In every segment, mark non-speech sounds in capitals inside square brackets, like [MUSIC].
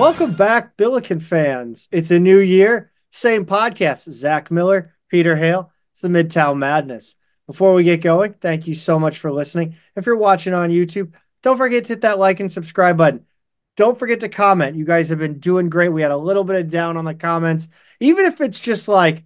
Welcome back, Billiken fans. It's a new year, same podcast. Zach Miller, Peter Hale. It's the Midtown Madness. Before we get going, thank you so much for listening. If you're watching on YouTube, don't forget to hit that like and subscribe button. Don't forget to comment. You guys have been doing great. We had a little bit of down on the comments. Even if it's just like,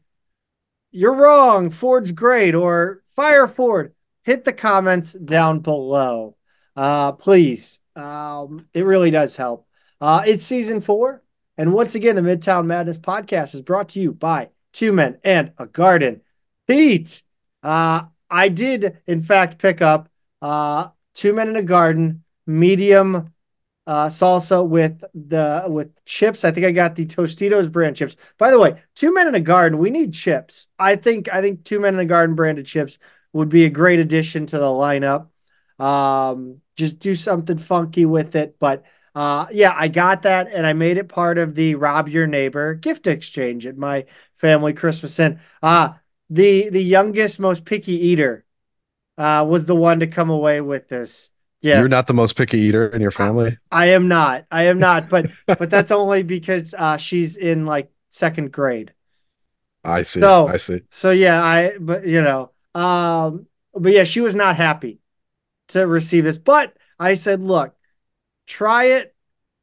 you're wrong, Ford's great, or fire Ford, hit the comments down below. Uh, please. Um, it really does help. Uh, it's season four. And once again, the Midtown Madness podcast is brought to you by Two Men and a Garden. Pete, uh, I did, in fact, pick up uh, Two Men in a Garden medium uh, salsa with the with chips. I think I got the Tostitos brand chips. By the way, Two Men in a Garden, we need chips. I think I think Two Men in a Garden branded chips would be a great addition to the lineup. Um, just do something funky with it, but uh, yeah, I got that and I made it part of the rob your neighbor gift exchange at my family Christmas. And uh, the the youngest, most picky eater uh, was the one to come away with this. Yeah, you're not the most picky eater in your family. I, I am not. I am not. But [LAUGHS] but that's only because uh, she's in like second grade. I see. So, I see. So yeah, I but you know, um, but yeah, she was not happy to receive this. But I said, look, try it.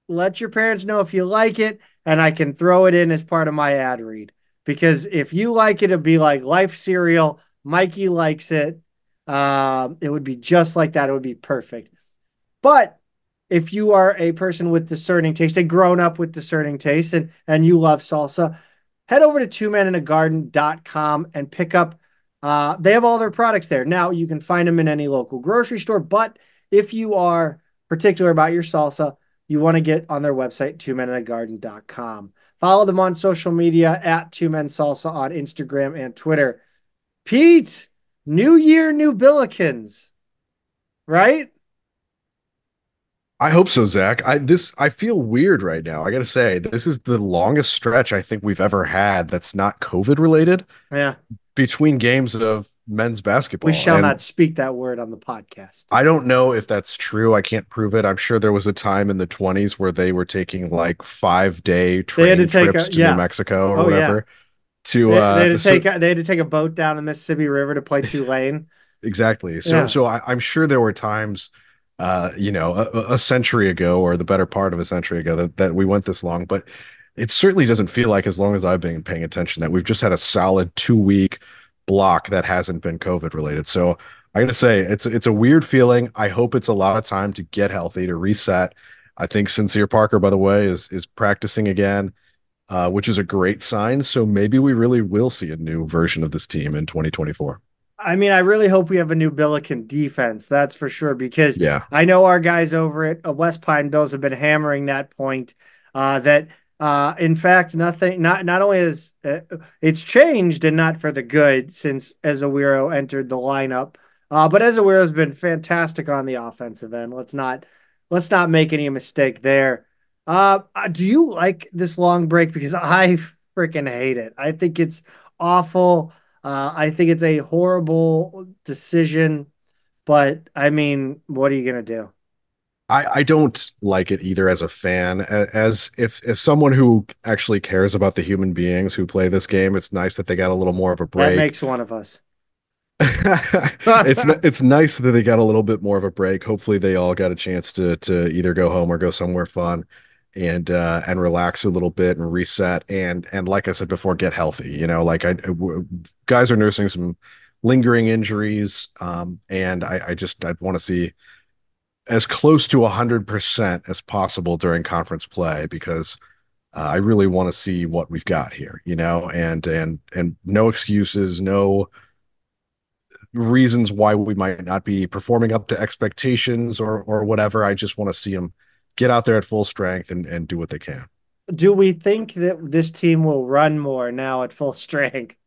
Let your parents know if you like it, and I can throw it in as part of my ad read. Because if you like it, it'd be like life cereal. Mikey likes it. Um, it would be just like that. It would be perfect. But if you are a person with discerning taste, a grown up with discerning taste, and, and you love salsa, head over to twomeningarden.com and pick up. Uh, they have all their products there. Now you can find them in any local grocery store, but if you are particular about your salsa, you want to get on their website, twomeningarden.com. Follow them on social media at Two Men Salsa on Instagram and Twitter. Pete, new year, new Billikens, right? I hope so, Zach. I this I feel weird right now. I gotta say, this is the longest stretch I think we've ever had that's not COVID related. Yeah. Between games of men's basketball. We shall and not speak that word on the podcast. I don't know if that's true. I can't prove it. I'm sure there was a time in the 20s where they were taking like five day train to trips a, to yeah. New Mexico or oh, whatever. Yeah. To they, uh, they, had to so, take they had to take a boat down the Mississippi River to play Tulane. [LAUGHS] exactly. So yeah. so I, I'm sure there were times uh, you know, a, a, century ago or the better part of a century ago that, that we went this long. But it certainly doesn't feel like, as long as I've been paying attention, that we've just had a solid two week block that hasn't been COVID related. So I gotta say, it's it's a weird feeling. I hope it's a lot of time to get healthy, to reset. I think Sincere Parker, by the way, is is practicing again, uh, which is a great sign. So maybe we really will see a new version of this team in 2024. I mean, I really hope we have a new Billiken defense. That's for sure. Because yeah, I know our guys over at uh, West Pine Bills have been hammering that point. Uh, that uh, in fact, nothing. Not not only is uh, it's changed and not for the good since Ezewiro entered the lineup, uh, but Ezewiro has been fantastic on the offensive end. Let's not let's not make any mistake there. Uh, uh do you like this long break? Because [LAUGHS] I freaking hate it. I think it's awful. Uh, I think it's a horrible decision. But I mean, what are you gonna do? I, I don't like it either as a fan. As if as someone who actually cares about the human beings who play this game, it's nice that they got a little more of a break. That makes one of us. [LAUGHS] it's it's nice that they got a little bit more of a break. Hopefully, they all got a chance to to either go home or go somewhere fun and uh and relax a little bit and reset and and like I said before, get healthy. You know, like I guys are nursing some lingering injuries, um, and I I just I want to see as close to 100% as possible during conference play because uh, I really want to see what we've got here, you know, and and and no excuses, no reasons why we might not be performing up to expectations or or whatever. I just want to see them get out there at full strength and and do what they can. Do we think that this team will run more now at full strength?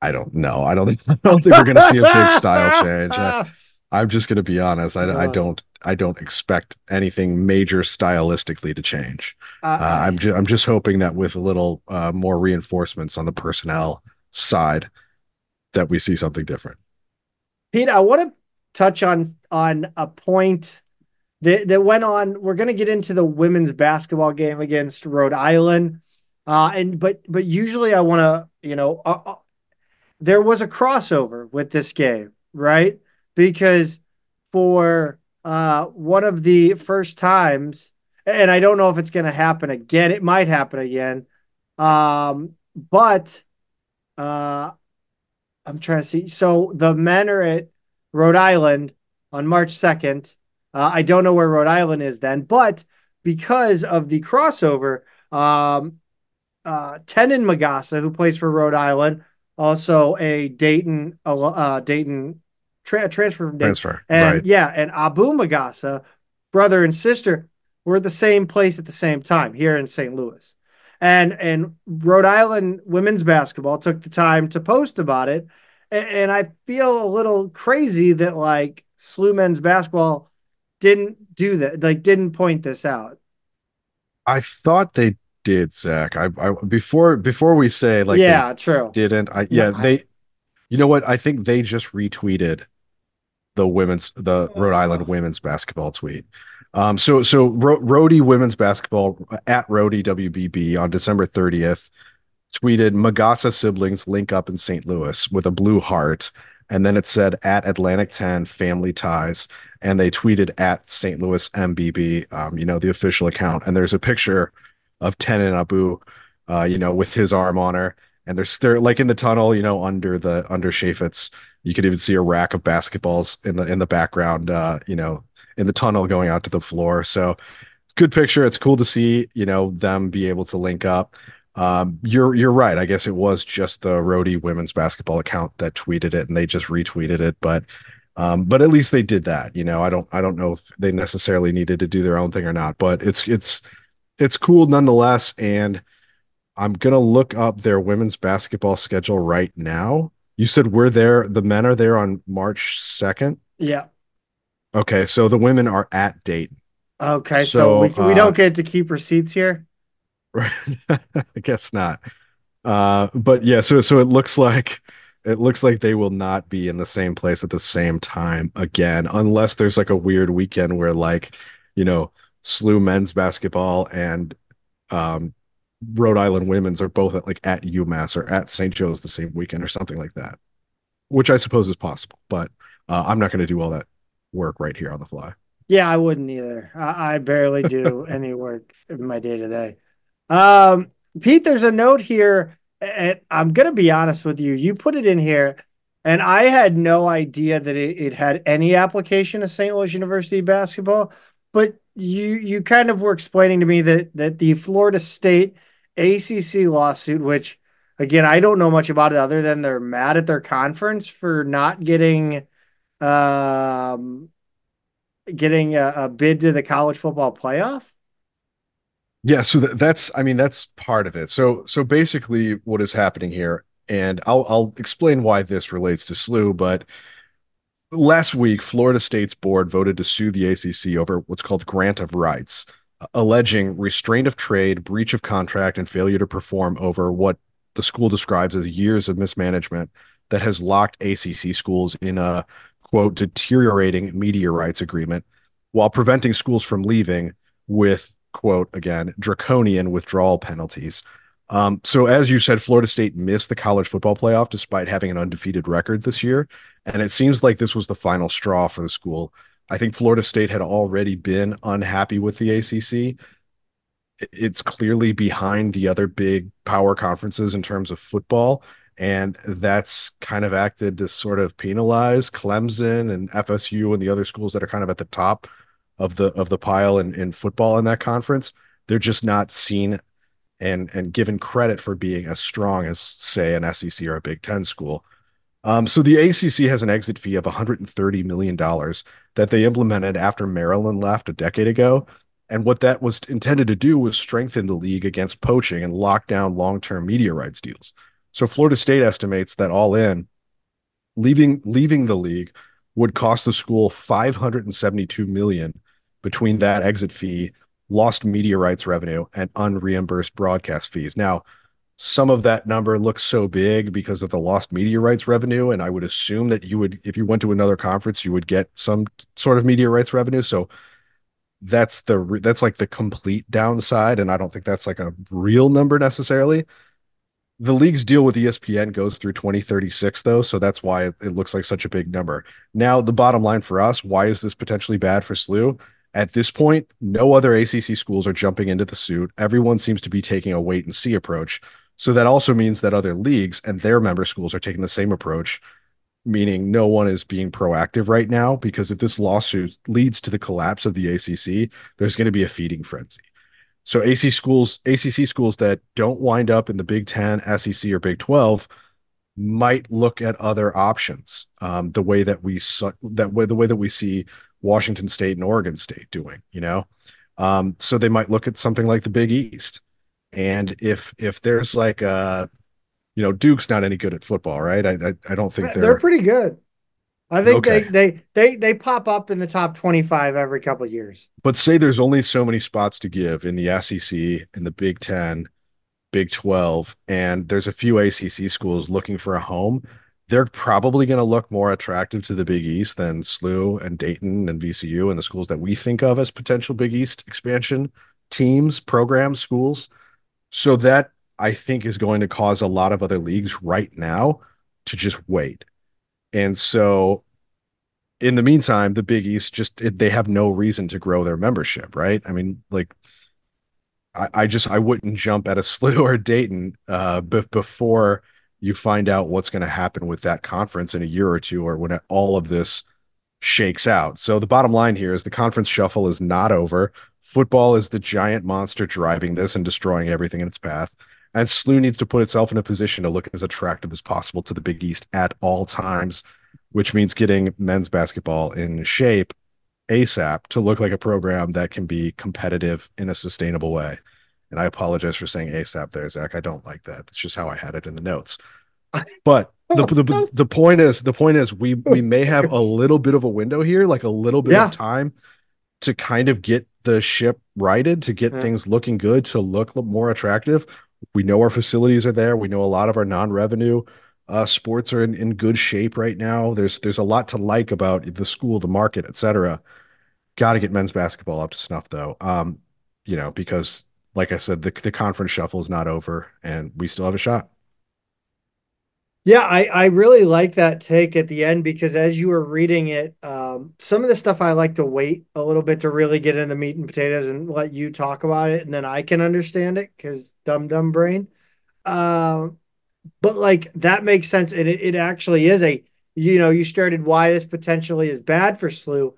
I don't know. I don't think [LAUGHS] I don't think we're going to see a big style change. I, [LAUGHS] I'm just going to be honest. I, I, don't. I don't expect anything major stylistically to change. Uh, uh, I'm just. I'm just hoping that with a little uh, more reinforcements on the personnel side, that we see something different. Pete, I want to touch on on a point that, that went on. We're going to get into the women's basketball game against Rhode Island. Uh, and but but usually I want to, you know, uh, uh, there was a crossover with this game, right? Because for uh, one of the first times, and I don't know if it's going to happen again. It might happen again. Um, but uh, I'm trying to see. So the men are at Rhode Island on March 2nd. Uh, I don't know where Rhode Island is then, but because of the crossover, um, uh, Tenin Magassa, who plays for Rhode Island, also a Dayton, uh, Dayton tra- transfer from Dayton. Transfer, and right. yeah, and Abu Magassa, brother and sister, were at the same place at the same time here in St. Louis. And and Rhode Island women's basketball took the time to post about it. And, and I feel a little crazy that like SLU men's basketball didn't do that, like didn't point this out. I thought they did, Zach. I, I before before we say like yeah, true. didn't. I yeah, No, they you know what? I think they just retweeted the women's the Rhode Island women's basketball tweet. Um, so so Ro- Rhody women's basketball at Rhody WBB on December 30th tweeted Magassa siblings link up in St. Louis with a blue heart. And then it said at Atlantic 10 family ties. And they tweeted at St. Louis MBB, um, you know, the official account. And there's a picture of Ten and Abu, uh, you know, with his arm on her. And there's they're like in the tunnel, you know, under the under Chaifetz. You could even see a rack of basketballs in the in the background, uh, you know, in the tunnel going out to the floor. So good picture. It's cool to see, you know, them be able to link up. Um, you're you're right. I guess it was just the Rhody women's basketball account that tweeted it, and they just retweeted it. But um, but at least they did that. You know, I don't I don't know if they necessarily needed to do their own thing or not, but it's it's it's cool nonetheless. And I'm gonna look up their women's basketball schedule right now. You said we're there. The men are there on March 2nd. Yeah. Okay, so the women are at Dayton. Okay. So, So, we, we uh, don't get to keep receipts here. Right. [LAUGHS] I guess not. Uh, but yeah, so so it looks like it looks like they will not be in the same place at the same time again, unless there's like a weird weekend where like, you know, SLU men's basketball and um Rhode Island women's are both at like at UMass or at St. Joe's the same weekend or something like that, which I suppose is possible, but uh, I'm not going to do all that work right here on the fly. Yeah, I wouldn't either. I, I barely do [LAUGHS] any work in my day to day. Um, Pete, there's a note here, and I'm gonna be honest with you. You put it in here, and I had no idea that it, it had any application to St. Louis University basketball. But you you kind of were explaining to me that that the Florida State ACC lawsuit, which again I don't know much about it other than they're mad at their conference for not getting um getting a, a bid to the college football playoff. Yeah, so th that's I mean that's part of it. So so basically what is happening here and I'll I'll explain why this relates to SLU, but last week Florida State's board voted to sue the ACC over what's called grant of rights, alleging restraint of trade, breach of contract and failure to perform over what the school describes as years of mismanagement that has locked ACC schools in a quote deteriorating media rights agreement while preventing schools from leaving with quote again draconian withdrawal penalties. Um, so as you said, Florida State missed the college football playoff despite having an undefeated record this year, and it seems like this was the final straw for the school. I think Florida State had already been unhappy with the ACC. It's clearly behind the other big power conferences in terms of football, and that's kind of acted to sort of penalize Clemson and FSU and the other schools that are kind of at the top of the of the pile in, in football in that conference. They're just not seen and and given credit for being as strong as say an SEC or a Big Ten school. Um, so the ACC has an exit fee of 130 million dollars that they implemented after Maryland left a decade ago. And what that was intended to do was strengthen the league against poaching and lock down long-term media rights deals. So Florida State estimates that all in, leaving leaving the league would cost the school 572 million between that exit fee, lost media rights revenue, and unreimbursed broadcast fees. Now, some of that number looks so big because of the lost media rights revenue, and I would assume that you would, if you went to another conference, you would get some sort of media rights revenue. So that's the that's like the complete downside and i don't think that's like a real number necessarily. The league's deal with espn goes through 2036 though so that's why it, looks like such a big number. Now the bottom line for us why is this potentially bad for SLU at this point no other acc schools are jumping into the suit. Everyone seems to be taking a wait and see approach so that also means that other leagues and their member schools are taking the same approach meaning no one is being proactive right now because if this lawsuit leads to the collapse of the ACC, there's going to be a feeding frenzy. So AC schools, ACC schools that don't wind up in the Big 10, SEC or Big 12 might look at other options. Um, the way that we that way the way that we see Washington State and Oregon State doing, you know. Um, so they might look at something like the Big East. And if if there's like a you know, Duke's not any good at football, right? I I, I don't think they're they're pretty good. I think okay. they, they they they pop up in the top 25 every couple years. But say there's only so many spots to give in the SEC, in the Big 10, Big 12, and there's a few ACC schools looking for a home. They're probably going to look more attractive to the Big East than SLU and Dayton and VCU and the schools that we think of as potential Big East expansion teams, programs, schools. So that I think is going to cause a lot of other leagues right now to just wait. And so in the meantime, the Big East just it, they have no reason to grow their membership, right? I mean, like I, I just I wouldn't jump at a [LAUGHS] SLU or Dayton uh b- before you find out what's going to happen with that conference in a year or two or when all of this shakes out. So the bottom line here is the conference shuffle is not over. Football is the giant monster driving this and destroying everything in its path. And SLU needs to put itself in a position to look as attractive as possible to the Big East at all times, which means getting men's basketball in shape ASAP to look like a program that can be competitive in a sustainable way. And I apologize for saying ASAP there, Zach. I don't like that. It's just how I had it in the notes. But the, the, the point is the point is we we may have a little bit of a window here, like a little bit yeah. of time to kind of get the ship righted, to get things looking good, to look more attractive we know our facilities are there. We know a lot of our non-revenue uh, sports are in, in good shape right now. There's there's a lot to like about the school, the market, etc. Got to get men's basketball up to snuff though. Um, you know, because like I said, the the conference shuffle is not over, and we still have a shot. Yeah, I, I really like that take at the end because as you were reading it, um, some of the stuff I like to wait a little bit to really get into meat and potatoes and let you talk about it, and then I can understand it because dumb dumb brain. Uh, but like that makes sense, and it, it actually is a you know you started why this potentially is bad for SLU.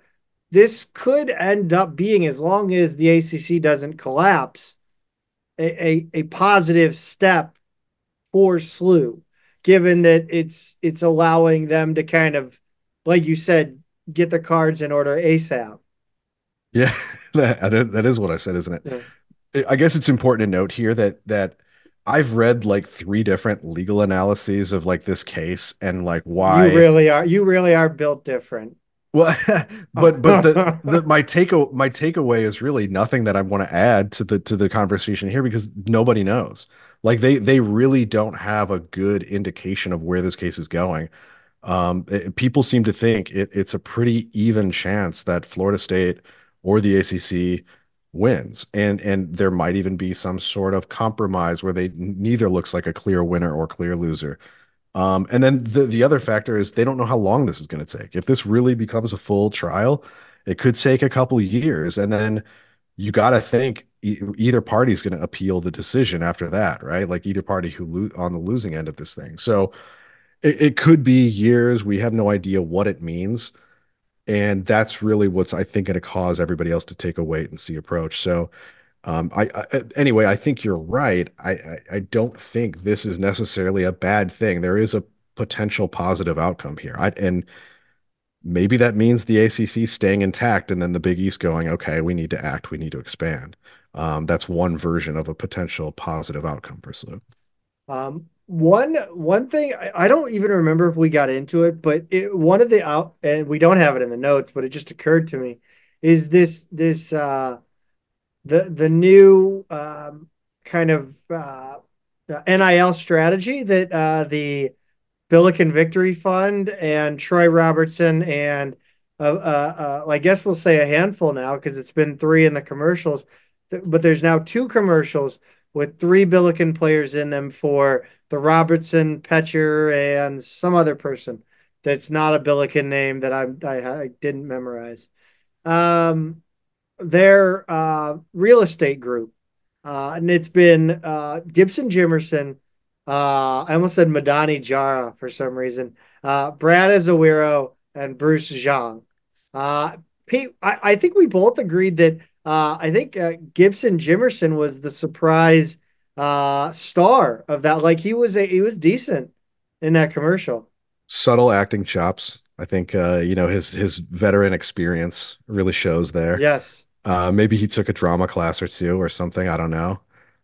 This could end up being as long as the ACC doesn't collapse, a, a, a positive step for SLU given that it's it's allowing them to kind of, like you said, get the cards in order ASAP. Yeah, [LAUGHS] that, that is what I said, isn't it? Yes. I guess it's important to note here that that I've read like three different legal analyses of like this case and like why you really are you really are built different. Well, [LAUGHS] but but the, [LAUGHS] the my take my takeaway is really nothing that I want to add to the to the conversation here because nobody knows. Like they they really don't have a good indication of where this case is going. Um, it, people seem to think it, it's a pretty even chance that Florida State or the ACC wins, and and there might even be some sort of compromise where they neither looks like a clear winner or clear loser. Um, and then the the other factor is they don't know how long this is going to take. If this really becomes a full trial, it could take a couple years, and then you got to think e- either party is going to appeal the decision after that, right? Like either party who lo- on the losing end of this thing. So it, it could be years. We have no idea what it means. And that's really what's I think going to cause everybody else to take a wait and see approach. So um, I, I, anyway, I think you're right. I, I, I don't think this is necessarily a bad thing. There is a potential positive outcome here. I and maybe that means the ACC staying intact and then the Big East going, okay, we need to act, we need to expand. Um, that's one version of a potential positive outcome for SLU. Um, one one thing I, I, don't even remember if we got into it, but it, one of the out and we don't have it in the notes, but it just occurred to me is this this uh, the the new um, kind of uh, NIL strategy that uh, the Billiken Victory Fund and Troy Robertson and uh, uh, I guess we'll say a handful now because it's been three in the commercials, but there's now two commercials with three Billiken players in them for the Robertson, Petcher, and some other person that's not a Billiken name that I, I, I didn't memorize. Um, their uh, real estate group, uh, and it's been uh, Gibson Jimerson. Uh, I almost said Madani Jara for some reason. Uh, Brad Ezewiro and Bruce Zhang. Uh, Pete, I, I think we both agreed that uh, I think uh, Gibson Jimerson was the surprise uh, star of that. Like he was a he was decent in that commercial. Subtle acting chops. I think uh, you know his his veteran experience really shows there. Yes. Uh, maybe he took a drama class or two or something. I don't know.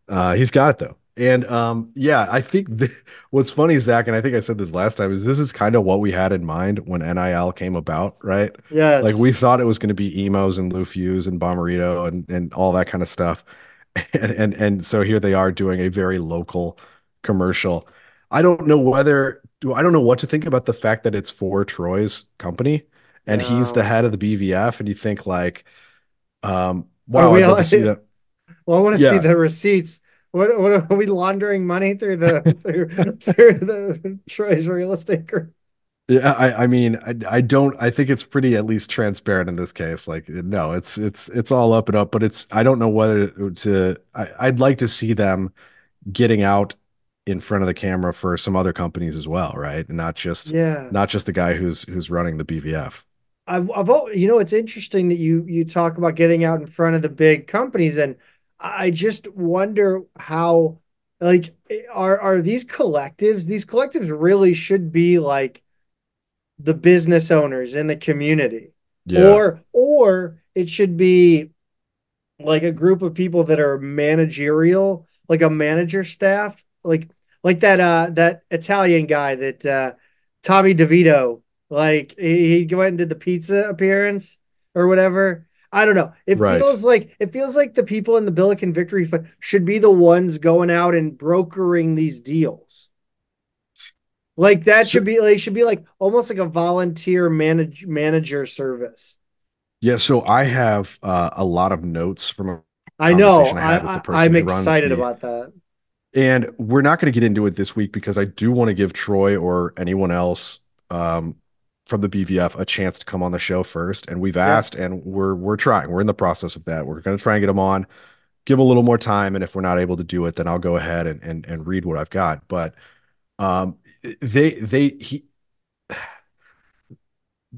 Uh, he's got it though. And um, yeah, I think th- [LAUGHS] what's funny, Zach, and I think I said this last time, is this is kind of what we had in mind when NIL came about, right? Yes. Like we thought it was going to be Imo's and Lou Fusz and Bommarito and and all that kind of stuff, [LAUGHS] and and and so here they are doing a very local commercial. I don't know whether I don't know what to think about the fact that it's for Troy's company and no. he's the head of the BVF, and you think like, um, wow, to see [LAUGHS] that. Well, I want to yeah. see the receipts what what are we laundering money through the [LAUGHS] through, through the Troy's real estate group? Yeah, I, I mean, I, I don't. I think it's pretty at least transparent in this case. Like, no, it's it's it's all up and up, but it's. I don't know whether to. I, I'd like to see them getting out in front of the camera for some other companies as well, right? And not just yeah, not just the guy who's who's running the BVF. I've, I've you know, it's interesting that you you talk about getting out in front of the big companies and I just wonder how like are are these collectives these collectives really should be like the business owners in the community yeah. or or it should be like a group of people that are managerial like a manager staff like like that uh that italian guy that uh tommy devito like he, he went and did the pizza appearance or whatever I don't know. It right. feels like it feels like the people in the Billiken Victory Fund should be the ones going out and brokering these deals. Like that should be like should be like almost like a volunteer manage manager service. Yeah, so I have uh, a lot of notes from a I know I, I am excited about that. And we're not going to get into it this week because I do want to give Troy or anyone else um, from the BVF a chance to come on the show first, and we've asked, yeah. and we're we're trying. We're in the process of that. We're going to try and get them on, give a little more time, and if we're not able to do it, then I'll go ahead and and and read what I've got. But um, they they he.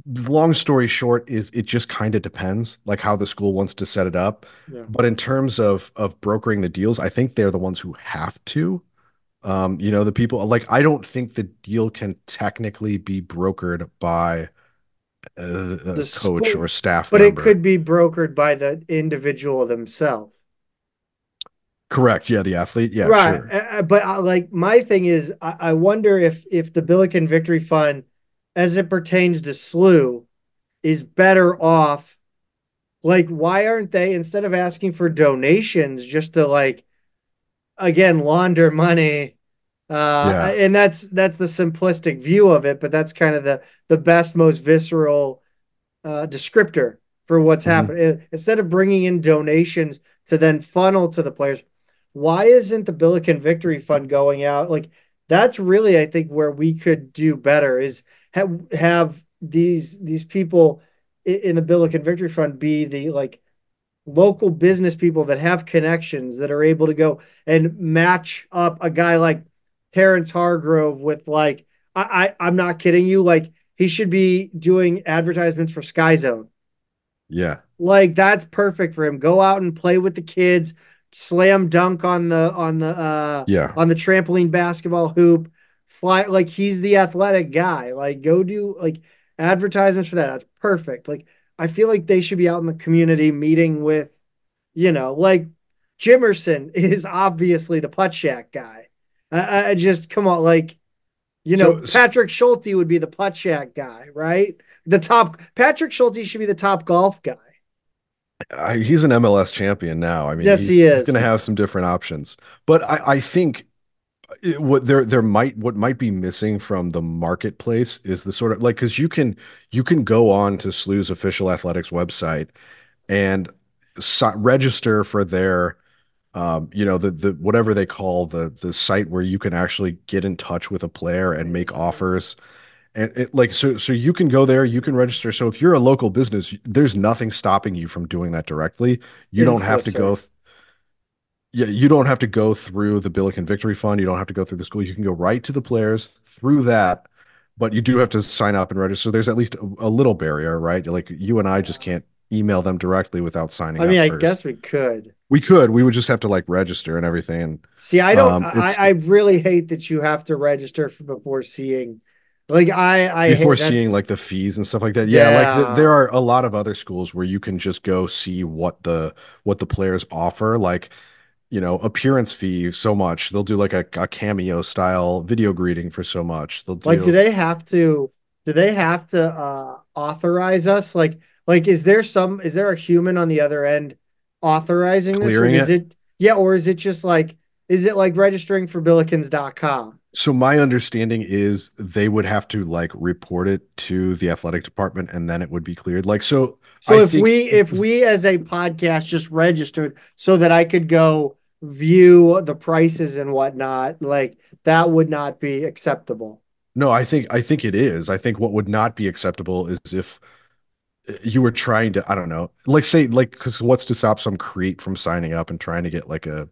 long story short is it just kind of depends like how the school wants to set it up yeah. but in terms of of brokering the deals i think they're the ones who have to um, you know, the people like I don't think the deal can technically be brokered by a, a coach or staff, but member. it could be brokered by the individual themselves. Correct. Yeah, the athlete. Yeah, right. Sure. Uh, but uh, like my thing is, I, I wonder if if the Billiken Victory Fund, as it pertains to SLU, is better off. Like, why aren't they instead of asking for donations just to like again launder money uh, yeah. and that's that's the simplistic view of it but that's kind of the the best most visceral uh, descriptor for what's mm-hmm. happening instead of bringing in donations to then funnel to the players why isn't the billiken victory fund going out like that's really i think where we could do better is have have these these people in the billiken victory fund be the like local business people that have connections that are able to go and match up a guy like Terrence Hargrove with like I, I I'm not kidding you like he should be doing advertisements for Sky Zone. Yeah. Like that's perfect for him. Go out and play with the kids, slam dunk on the on the uh yeah on the trampoline basketball hoop, fly like he's the athletic guy. Like go do like advertisements for that. That's perfect. Like I feel like they should be out in the community meeting with, you know, like Jimerson [LAUGHS] is obviously the putt shack guy. I, I just come on, like, you know, so, Patrick Schulte would be the putt shack guy, right? The top Patrick Schulte should be the top golf guy. Uh, he's an MLS champion now. I mean, yes, he is. He's going to have some different options, but I, I think it, what there there might what might be missing from the marketplace is the sort of like because you can you can go on to SLU's official athletics website and so, register for their um, you know the the whatever they call the the site where you can actually get in touch with a player and make offers. And it like so so you can go there you can register. So if you're a local business there's nothing stopping you from doing that directly. You don't have to go th- yeah you don't have to go through the billiken victory fund you don't have to go through the school you can go right to the players through that but you do have to sign up and register so there's at least a, a little barrier right like you and i just can't email them directly without signing I mean, I first. guess we could. We could. We would just have to like register and everything. See, I don't. Um, I, I really hate that you have to register before seeing. Like I, I before seeing like the fees and stuff like that. Yeah, yeah. like there are a lot of other schools where you can just go see what the what the players offer. Like you know, appearance fee so much. They'll do like a, a cameo style video greeting for so much. They'll do, like, do they have to? Do they have to uh authorize us? Like, like, is there some is there a human on the other end authorizing this? Or is it? it yeah, or is it just like is it like registering for billikens.com? So my understanding is they would have to like report it to the athletic department and then it would be cleared. Like so So I if think... we if we as a podcast just registered so that I could go view the prices and whatnot, like that would not be acceptable. No, I think I think it is. I think what would not be acceptable is if eh, you were trying to, I don't know, like say, like, because what's to stop some creep from signing up and trying to get like a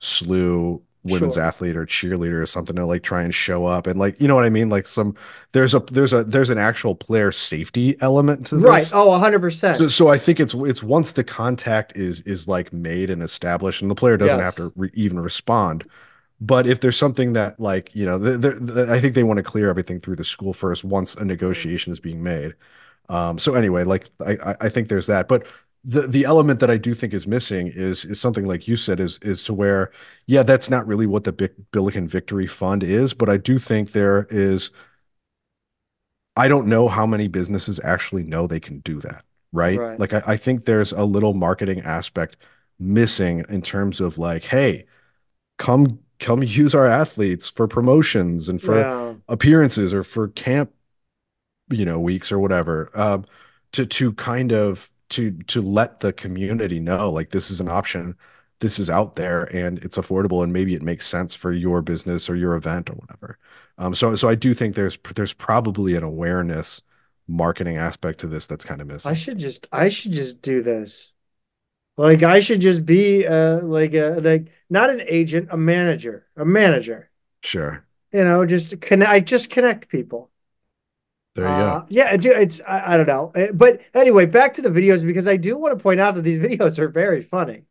SLU women's sure. athlete or cheerleader or something to like try and show up and like you know what I mean like some there's a there's a there's an actual player safety element to this. Right. Oh, 100%. So, so I think it's it's once the contact is is like made and established and the player doesn't yes. have to re- even respond. But if there's something that like, you know, they're, they're, I think they want to clear everything through the school first once a negotiation is being made. Um, so anyway, like I, I think there's that, but the the element that I do think is missing is is something like you said is is to where yeah that's not really what the Billiken Victory Fund is, but I do think there is. I don't know how many businesses actually know they can do that, right? right. Like I, I think there's a little marketing aspect missing in terms of like, hey, come come [LAUGHS] use our athletes for promotions and for yeah. appearances or for camp you know weeks or whatever um, to to kind of to to let the community know like this is an option this is out there and it's affordable and maybe it makes sense for your business or your event or whatever. Um, so so i do think there's there's probably an awareness marketing aspect to this that's kind of missing. i should just i should just do this. Like i should just be uh like a like not an agent a manager a manager. Sure. You know just connect i just connect people there you uh, go. Yeah, it's I, I, don't know, uh, but anyway, back to the videos because I do want to point out that these [LAUGHS] videos are very funny.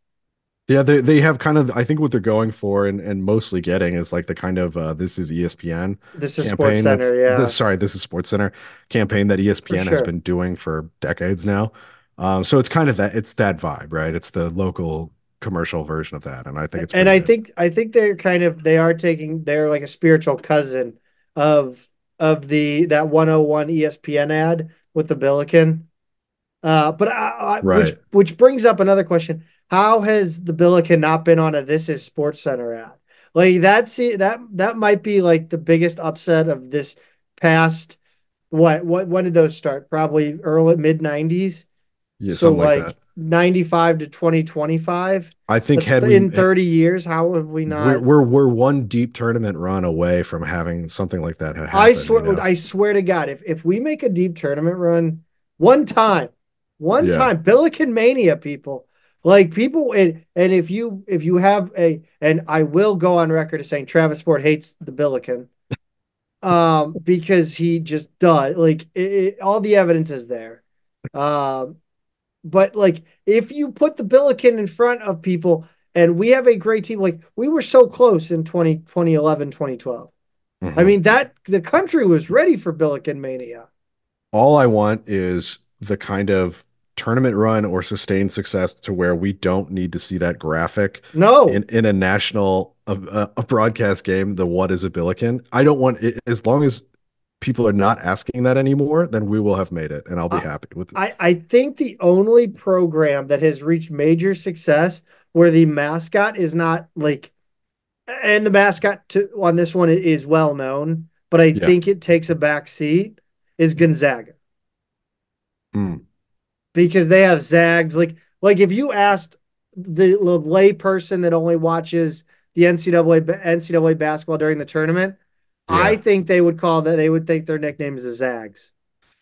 Yeah, they they have kind of I think what they're going for and and mostly getting is like the kind of uh, this is ESPN. This is Sports Center, yeah. This, sorry, this is Sports Center campaign that ESPN sure. has been doing for decades now. Um, so it's kind of that it's that vibe, right? It's the local commercial version of that, and I think it's and I good. think I think they're kind of they are taking they're like a spiritual cousin of of the that 101 ESPN ad with the Billiken. Uh, but I, I, right. which which brings up another question: How has the Billiken not been on a This Is Sports Center ad? Like that's that that might be like the biggest upset of this past. What what when did those start? Probably early mid nineties. Yeah, so like, like 95 to 2025. I think had in we, 30 years, how have we not? We're, we're, we're one deep tournament run away from having something like that happen. I swear, you know? I swear to God, if if we make a deep tournament run one time, one yeah. time, Billiken Mania, people like people, and and if you if you have a, and I will go on record as saying Travis Ford hates the Billiken. [LAUGHS] um, because he just does like it, it, all the evidence is there. Um, but like if you put the Billiken in front of people and we have a great team, like we were so close in 20, 2011, 2012. Mm-hmm. I mean, that the country was ready for Billiken Mania. All I want is the kind of tournament run or sustained success to where we don't need to see that graphic no in, in a national a, a broadcast game the what is a billiken i don't want it as long as people are not asking that anymore, then we will have made it, and I'll be happy with it. I, I think the only program that has reached major success where the mascot is not like and the mascot to, on this one is well known, but I Yeah. think it takes a back seat is Gonzaga Mm. because they have Zags. Like like if you asked the, the lay person that only watches the NCAA NCAA basketball during the tournament, I think they would call that they would think their nickname is the Zags.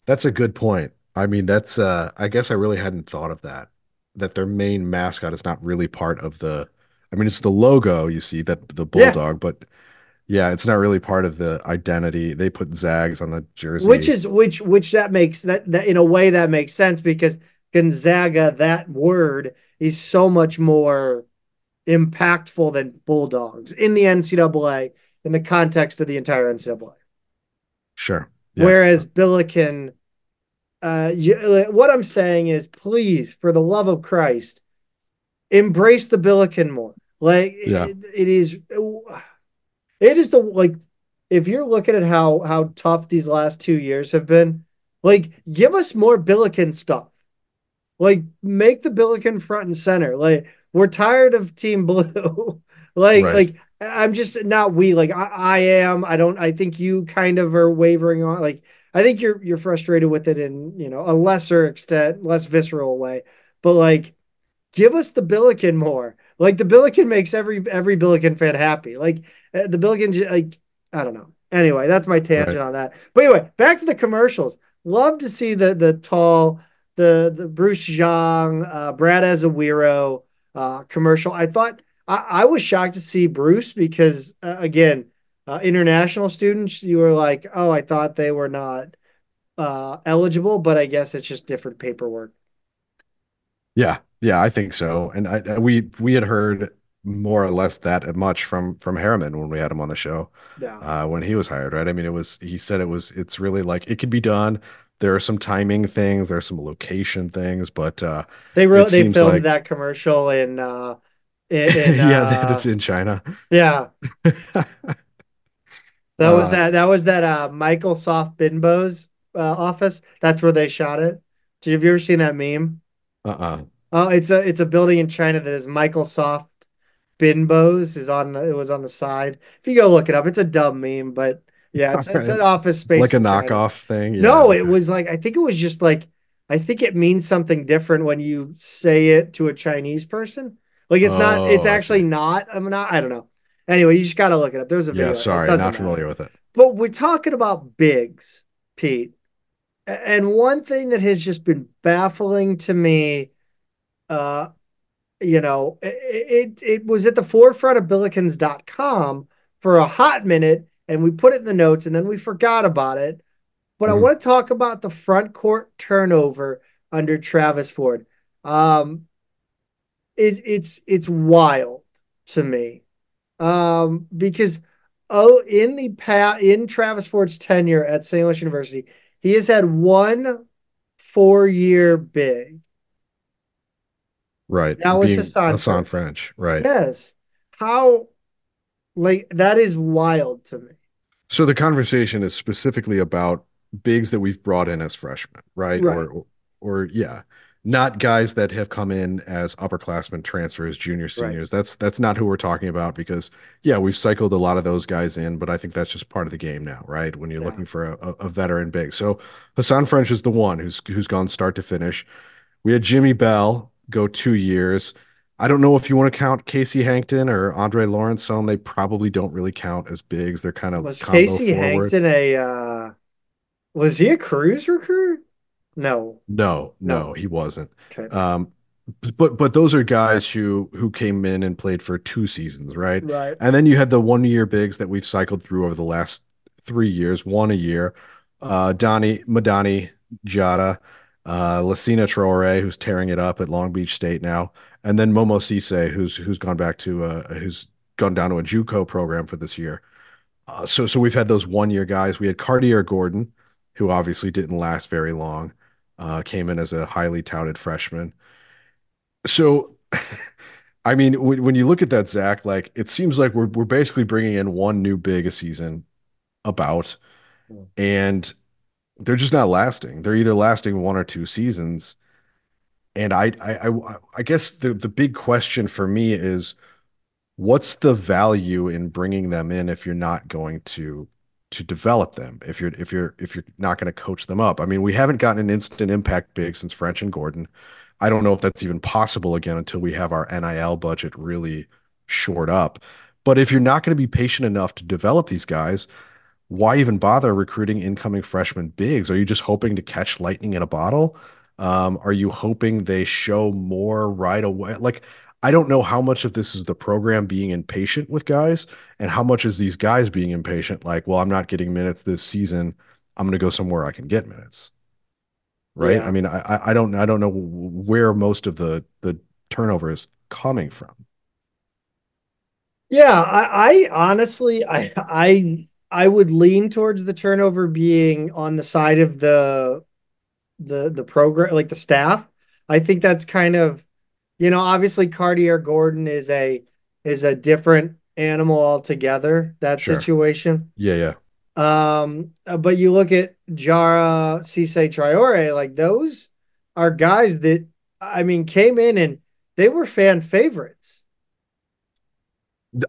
That's a good point. I mean, that's uh I guess I really hadn't thought of that. That their main mascot is not really part of the I mean, it's the logo you see that the Yeah. bulldog, but yeah, it's not really part of the identity. They put Zags on the jersey. Which is which which that makes that, that in a way that makes sense because Gonzaga, that word is so much more impactful than Bulldogs in the NCAA in the context of the entire NCAA. sure. Yeah. Whereas Billiken, uh, you, what I'm saying is, please, for the love of Christ, embrace the Billiken more. Like Yeah. it, it is, it is the like. If you're looking at how how tough these last two years have been, like give us more Billiken stuff. Like make the Billiken front and center. Like we're tired of Team Blue. [LAUGHS] like Right. like I'm just not we like I, I am. I don't. I think you kind of are wavering on. Like I think you're you're frustrated with it in you know a lesser extent, less visceral way. But like, give us the Billiken more. Like the Billiken makes every every Billiken fan happy. Like uh, the Billiken, like I don't know. Anyway, that's my tangent Right. on that. But anyway, back to the commercials. Love to see the the tall, the the Bruce Zhang, uh, Brad Ezewiro uh, commercial. I thought I, I was shocked to see Bruce because uh, again, uh, international students, you were like, oh, I thought they were not uh, eligible, but I guess it's just different paperwork. Yeah, yeah, I think so. And I, I- we we had heard more or less that much from from Harriman when we had him on the show Yeah. uh, when he was hired, right? I mean, it was he said it was it's really like it could be done. There are some timing things, there are some location things, but uh, They wrote they filmed like- that commercial in uh in, in, [LAUGHS] yeah, uh, it's in China. yeah. [LAUGHS] That was Uh, that that was that uh Michael Soft Binbo's uh, office. That's where they shot it. Did have you ever seen that meme? Uh-uh. Oh, it's a it's a building in China that is Michael Soft Binbo's is on the, it was on the side. If you go look it up, it's a dumb meme, but yeah, it's it's [LAUGHS] an office space Like a in China. knockoff thing. Yeah, No, it was like I think it was just like I think it means something different when you say it to a Chinese person. Like it's not it's Oh, actually not I'm not I don't know. Anyway, you just gotta look it up. There's a video. Yeah, sorry, not matter. familiar with it. But we're talking about bigs, Pete. And one thing that has just been baffling to me, uh, you know, it, it, it was at the forefront of Billikens.com for a hot minute, and we put it in the notes, and then we forgot about it. But I Mhm. want to talk about the front court turnover under Travis Ford. Um, it, it's it's wild to me, um, because oh, in the pa in Travis Ford's tenure at St. Louis University, he has had one four-year big. Right. That was Hasahn Hasahn French. French. Right. Yes, how like that is wild to me. So the conversation is specifically about bigs that we've brought in as freshmen, right? Right. Or, or yeah, not guys that have come in as upperclassmen transfers, junior, seniors. That's that's not who we're talking about because yeah, we've cycled a lot of those guys in, but I think that's just part of the game now, right? When you're Yeah. looking for a, a, veteran big. So Hasahn French is the one who's who's gone start to finish. We had Jimmy Bell go two years. I don't know if you want to count Casey Hankton or Andre Lawrence on. They probably don't really count as bigs. They're kind of Was Casey forward. Hankton a uh was he a cruise recruit? No. No, No. no, he wasn't. Okay. Um, but but those are guys who who came in and played for two seasons, right? Right. And then you had the one year bigs that we've cycled through over the last three years, one a year. Uh, Donnie Madani Jada, uh, Lassina Traore, who's tearing it up at Long Beach State now, and then Momo Sise, who's who's gone back to uh, who's gone down to a JUCO program for this year. Uh, so so we've had those one year guys. We had Carte'Are Gordon, who obviously didn't last very long, uh, came in as a highly touted freshman. So, [LAUGHS] I mean, when, when you look at that, Zach, like it seems like we're we're basically bringing in one new big a season, about, Yeah. and they're just not lasting. They're either lasting one or two seasons, and I I I, I guess the the big question for me is what's the value in bringing them in if you're not going to to develop them if you're if you're if you're not going to coach them up. I mean we haven't gotten an instant impact big since french and gordon. I don't know if that's even possible again until we have our nil budget really shored up. But if you're not going to be patient enough to develop these guys why even bother recruiting incoming freshman bigs? Are you just hoping to catch lightning in a bottle? Um, are you hoping they show more right away? Like I don't know how much of this is the program being impatient with guys and how much is these guys being impatient. Like, well, I'm not getting minutes this season. I'm going to go somewhere I can get minutes. Right. Yeah. I mean, I, I don't, I don't know where most of the, the turnover is coming from. Yeah. I, I honestly, I, I, I would lean towards the turnover being on the side of the, the, the program, like the staff. I think that's kind of, you know, obviously Carte'Are Gordon is a is a different animal altogether. That sure. situation. Yeah, yeah. Um, uh, but you look at Diarra, Cisse, Traore, like those are guys that I mean came in and they were fan favorites.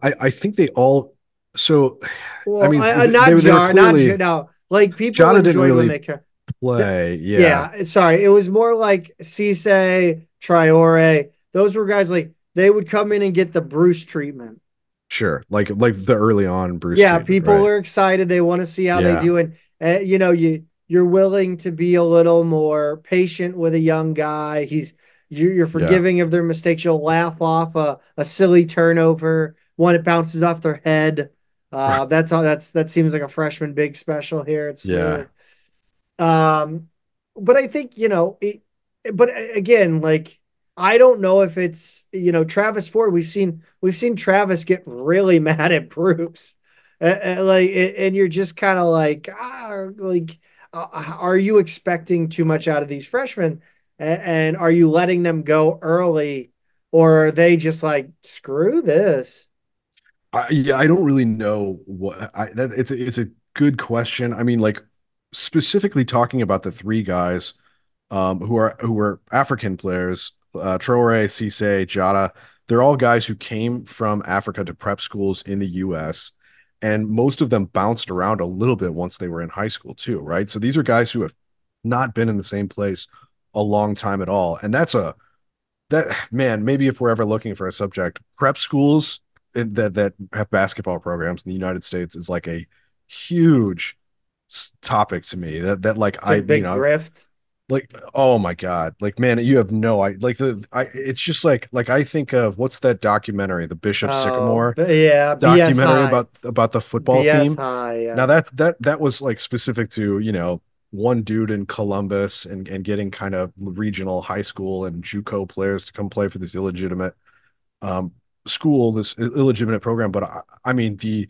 I, I think they all. So, well, I mean, I, not they, Diarra, clearly, not no. Like people Jana enjoy really when they play. Yeah, yeah. Sorry, it was more like Cisse, Traore those were guys like they would come in and get the Bruce treatment. Sure, like like the early on Bruce. Yeah, people right? are excited. They want to see how yeah. they do, and uh, you know you you're willing to be a little more patient with a young guy. He's you're, you're forgiving yeah. of their mistakes. You'll laugh off a, a silly turnover, one that bounces off their head. [LAUGHS] Uh, that's all. That's that seems like a freshman big special here. It's yeah. um, but I think you know, it, but again, like I don't know if it's you know Travis Ford. We've seen we've seen Travis get really [LAUGHS] mad at Bruce, uh, uh, like, and you're just kind of like, ah, like, uh, are you expecting too much out of these freshmen, and, and are you letting them go early, or are they just like screw this? I, yeah, I don't really know what I, that it's a, it's a good question. I mean, like specifically talking about the three guys um, who are who are African players uh, Traore, Cisse, Diarra, they're all guys who came from Africa to prep schools in the US. And most of them bounced around a little bit once they were in high school, too, right? So these are guys who have not been in the same place a long time at all. And that's a, that man, maybe if we're ever looking for a subject, prep schools that, that have basketball programs in the United States is like a huge topic to me that, that like I, big you know, grift like oh my god like man you have no i like the i it's just like like i think of what's that documentary the bishop oh, sycamore? Yeah documentary about about the football BS team? Yeah. now that that that was like specific to you know one dude in columbus and and getting kind of regional high school and juco players to come play for this illegitimate um school this illegitimate program. But I, I mean the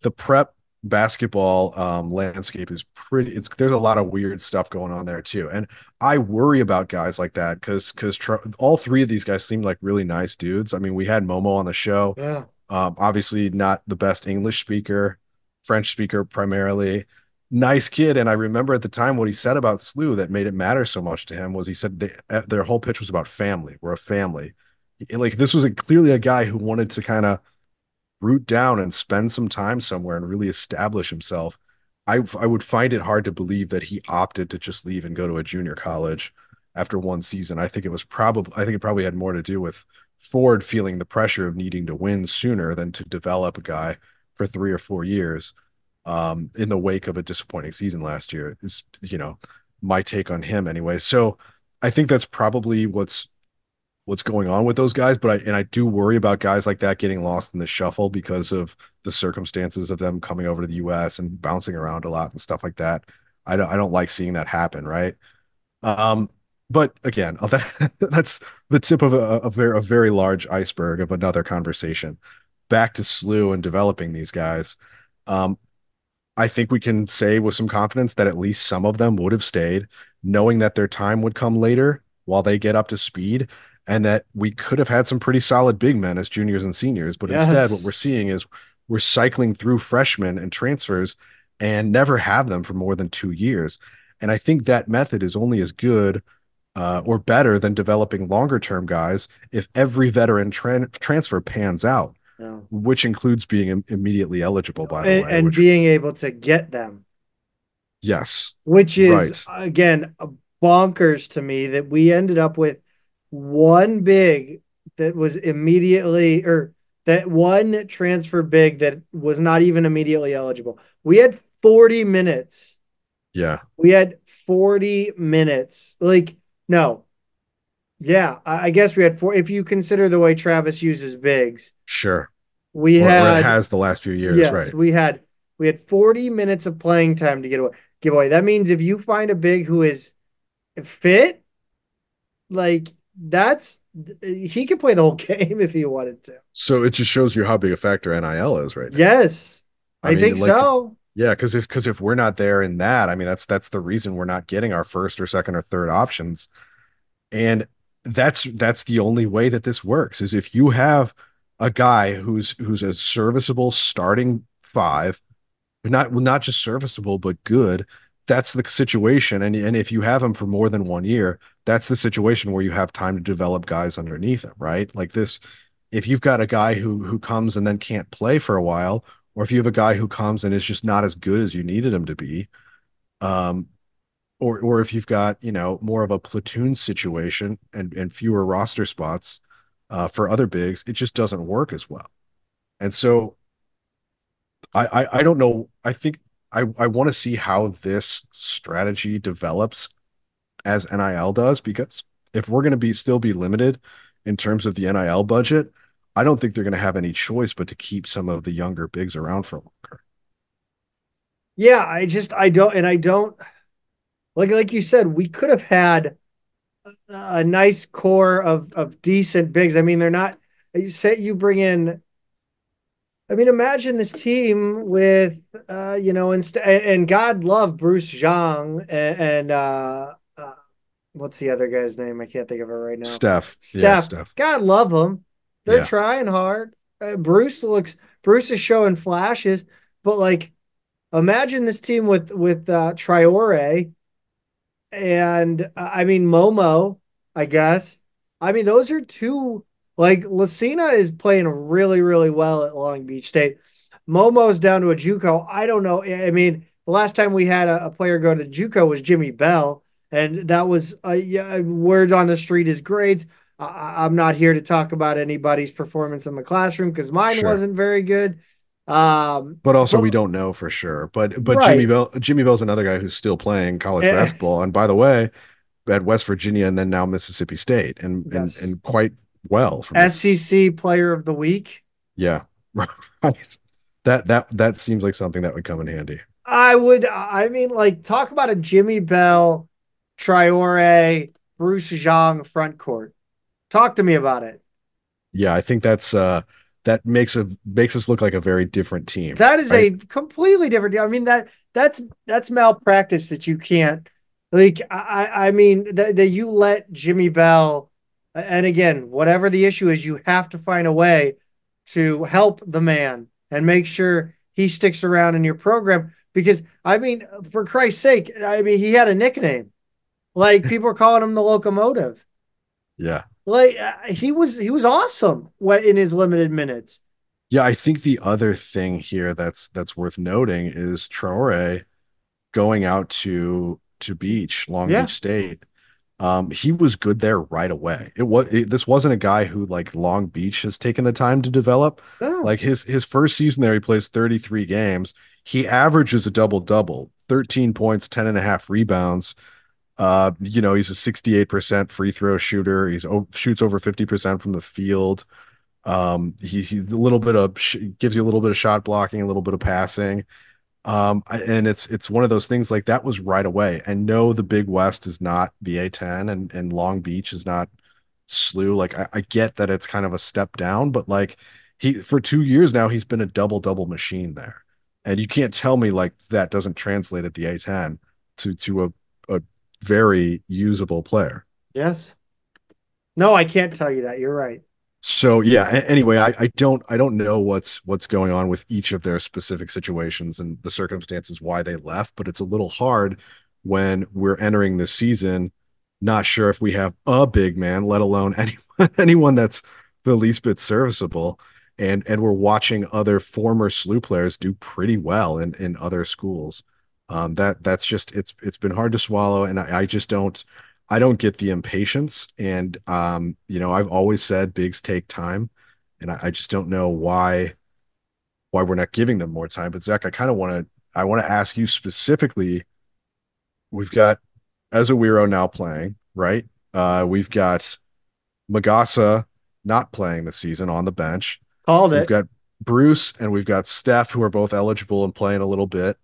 the prep basketball um, landscape is pretty it's there's a lot of weird stuff going on there too. And i worry about guys like that because because tr- all three of these guys seem like really nice dudes. I mean we had momo on the show. Yeah. Um, obviously not the best english speaker french speaker primarily. Nice kid. And i remember at the time what he said about SLU that made it matter so much to him was he said they, uh, their whole pitch was about family. We're a family. Like this was a, clearly a guy who wanted to kind of root down and spend some time somewhere and really establish himself, I I would find it hard to believe that he opted to just leave and go to a junior college after one season. I think it was probably I think it probably had more to do with Ford feeling the pressure of needing to win sooner than to develop a guy for three or four years um, in the wake of a disappointing season last year. Is you know my take on him anyway. So I think that's probably what's what's going on with those guys, but I and I do worry about guys like that getting lost in the shuffle because of the circumstances of them coming over to the US and bouncing around a lot and stuff like that. I don't I don't like seeing that happen, right? Um but again, that, [LAUGHS] that's the tip of a, a very a very large iceberg of another conversation. Back to SLU and developing these guys. Um, I think we can say with some confidence that at least some of them would have stayed, knowing that their time would come later while they get up to speed and that we could have had some pretty solid big men as juniors and seniors. But yes. instead, what we're seeing is we're cycling through freshmen and transfers and never have them for more than two years. And I think that method is only as good uh, or better than developing longer term guys if every veteran tra- transfer pans out. No. which includes being im- immediately eligible, by the And, way. and which, being able to get them, yes, which is Right. again bonkers to me that we ended up with one big that was immediately or that one transfer big that was not even immediately eligible. We had 40 minutes. yeah, We had 40 minutes. Like, no. Yeah, I I guess we had four. If you consider the way Travis uses bigs, sure. we Or, or had it has the last few years, yes, right? we had we had 40 minutes of playing time to get away. Give away. That means if you find a big who is fit, like that's he could play the whole [LAUGHS] game if he wanted to. So it just shows you how big a factor NIL is right now. Yes, I, I mean, think like- so. Yeah, because if because if we're not there in that, I mean that's that's the reason we're not getting our first or second or third options. And that's that's the only way that this works is if you have a guy who's who's a serviceable starting five, not well, not just serviceable but good. That's the situation, and and if you have him for more than one year, that's the situation where you have time to develop guys underneath him, right? Like this, if you've got a guy who who comes and then can't play for a while, or if you have a guy who comes and is just not as good as you needed him to be, um, or or if you've got you know more of a platoon situation and and fewer roster spots uh, for other bigs, it just doesn't work as well. And so, I I, I don't know. I think I I want to see how this strategy develops as NIL does because if we're going to be still be limited in terms of the NIL budget, I don't think they're going to have any choice but to keep some of the younger bigs around for longer. Yeah, I just I don't and I don't like like you said, we could have had a, nice core of of decent bigs. I mean, they're not you say you bring in I mean, imagine this team with uh, you know, and and God love Bruce Zhang and, and uh, uh what's the other guy's name? I can't think of it right now. Steph, Steph. yeah, Steph. God love them. They're Yeah. trying hard. Uh, Bruce looks Bruce is showing flashes, but like imagine this team with with uh Traore and uh, I mean Momo, I guess. I mean those are two like Lassina is playing really really well at Long Beach State. Momo's down to a JUCO. I don't know. I mean, the last time we had a, a player go to JUCO was Jimmy Bell, and that was uh, yeah, word on the street is grades. I, I'm not here to talk about anybody's performance in the classroom because mine Sure. wasn't very good. Um, But also, Well- we don't know for sure. But but Right. Jimmy Bell, Jimmy Bell's another guy who's still playing college Eh. basketball. And by the way, at West Virginia and then now Mississippi State, and Yes. and and quite well from SEC Player of the Week. Yeah, [LAUGHS] right. That that that seems like something that would come in handy. I would. I mean, like, talk about a Jimmy Bell, Traore, Bruce Zhang front court. Talk to me about it. Yeah, I think that's uh that makes a makes us look like a very different team. That is a completely different. I mean that that's that's malpractice that you can't like. I I I mean that that you let Jimmy Bell, and again, whatever the issue is, you have to find a way to help the man and make sure he sticks around in your program. Because I mean, for Christ's sake, I mean he had a nickname, like [LAUGHS] people were calling him the locomotive. yeah. Like uh, he was he was awesome in his limited minutes. Yeah, I think the other thing here that's that's worth noting is Traore going out to to Beach, Long Yeah. Beach State. Um, he was good there right away. It was it, this wasn't a guy who like Long Beach has taken the time to develop. Oh, Like his his first season there, he plays 33 games. He averages a double double, 13 points, 10 and a half rebounds. Uh, you know, he's a 68% free throw shooter. He's shoots over 50% from the field. Um, he, he's a little bit of sh- gives you a little bit of shot blocking, a little bit of passing. Um, and it's it's one of those things like that was right away. And no, the Big West is not the A10 and and Long Beach is not SLU. Like I, I get that it's kind of a step down, but like he for two years now he's been a double double machine there. And you can't tell me like that doesn't translate at the A10 to to a a very usable player. yes. No, I can't tell you that. You're right. So yeah, anyway, I, I don't I don't know what's what's going on with each of their specific situations and the circumstances why they left, but it's a little hard when we're entering this season, not sure if we have a big man, let alone [LAUGHS] anyone anyone that's the least bit serviceable. and and we're watching other former SLU players do pretty well in in other schools. Um, that that's just it's it's been hard to swallow, and I, I just don't I don't get the impatience. And um, you know, I've always said bigs take time, and I, I just don't know why why we're not giving them more time. But Zach, I kind of want to I want to ask you specifically. We've got Ezewiro now playing, right? Uh, we've got Magassa not playing the season on the bench. Called We've it. got Bruce and we've got Steph who are both eligible and playing a little bit.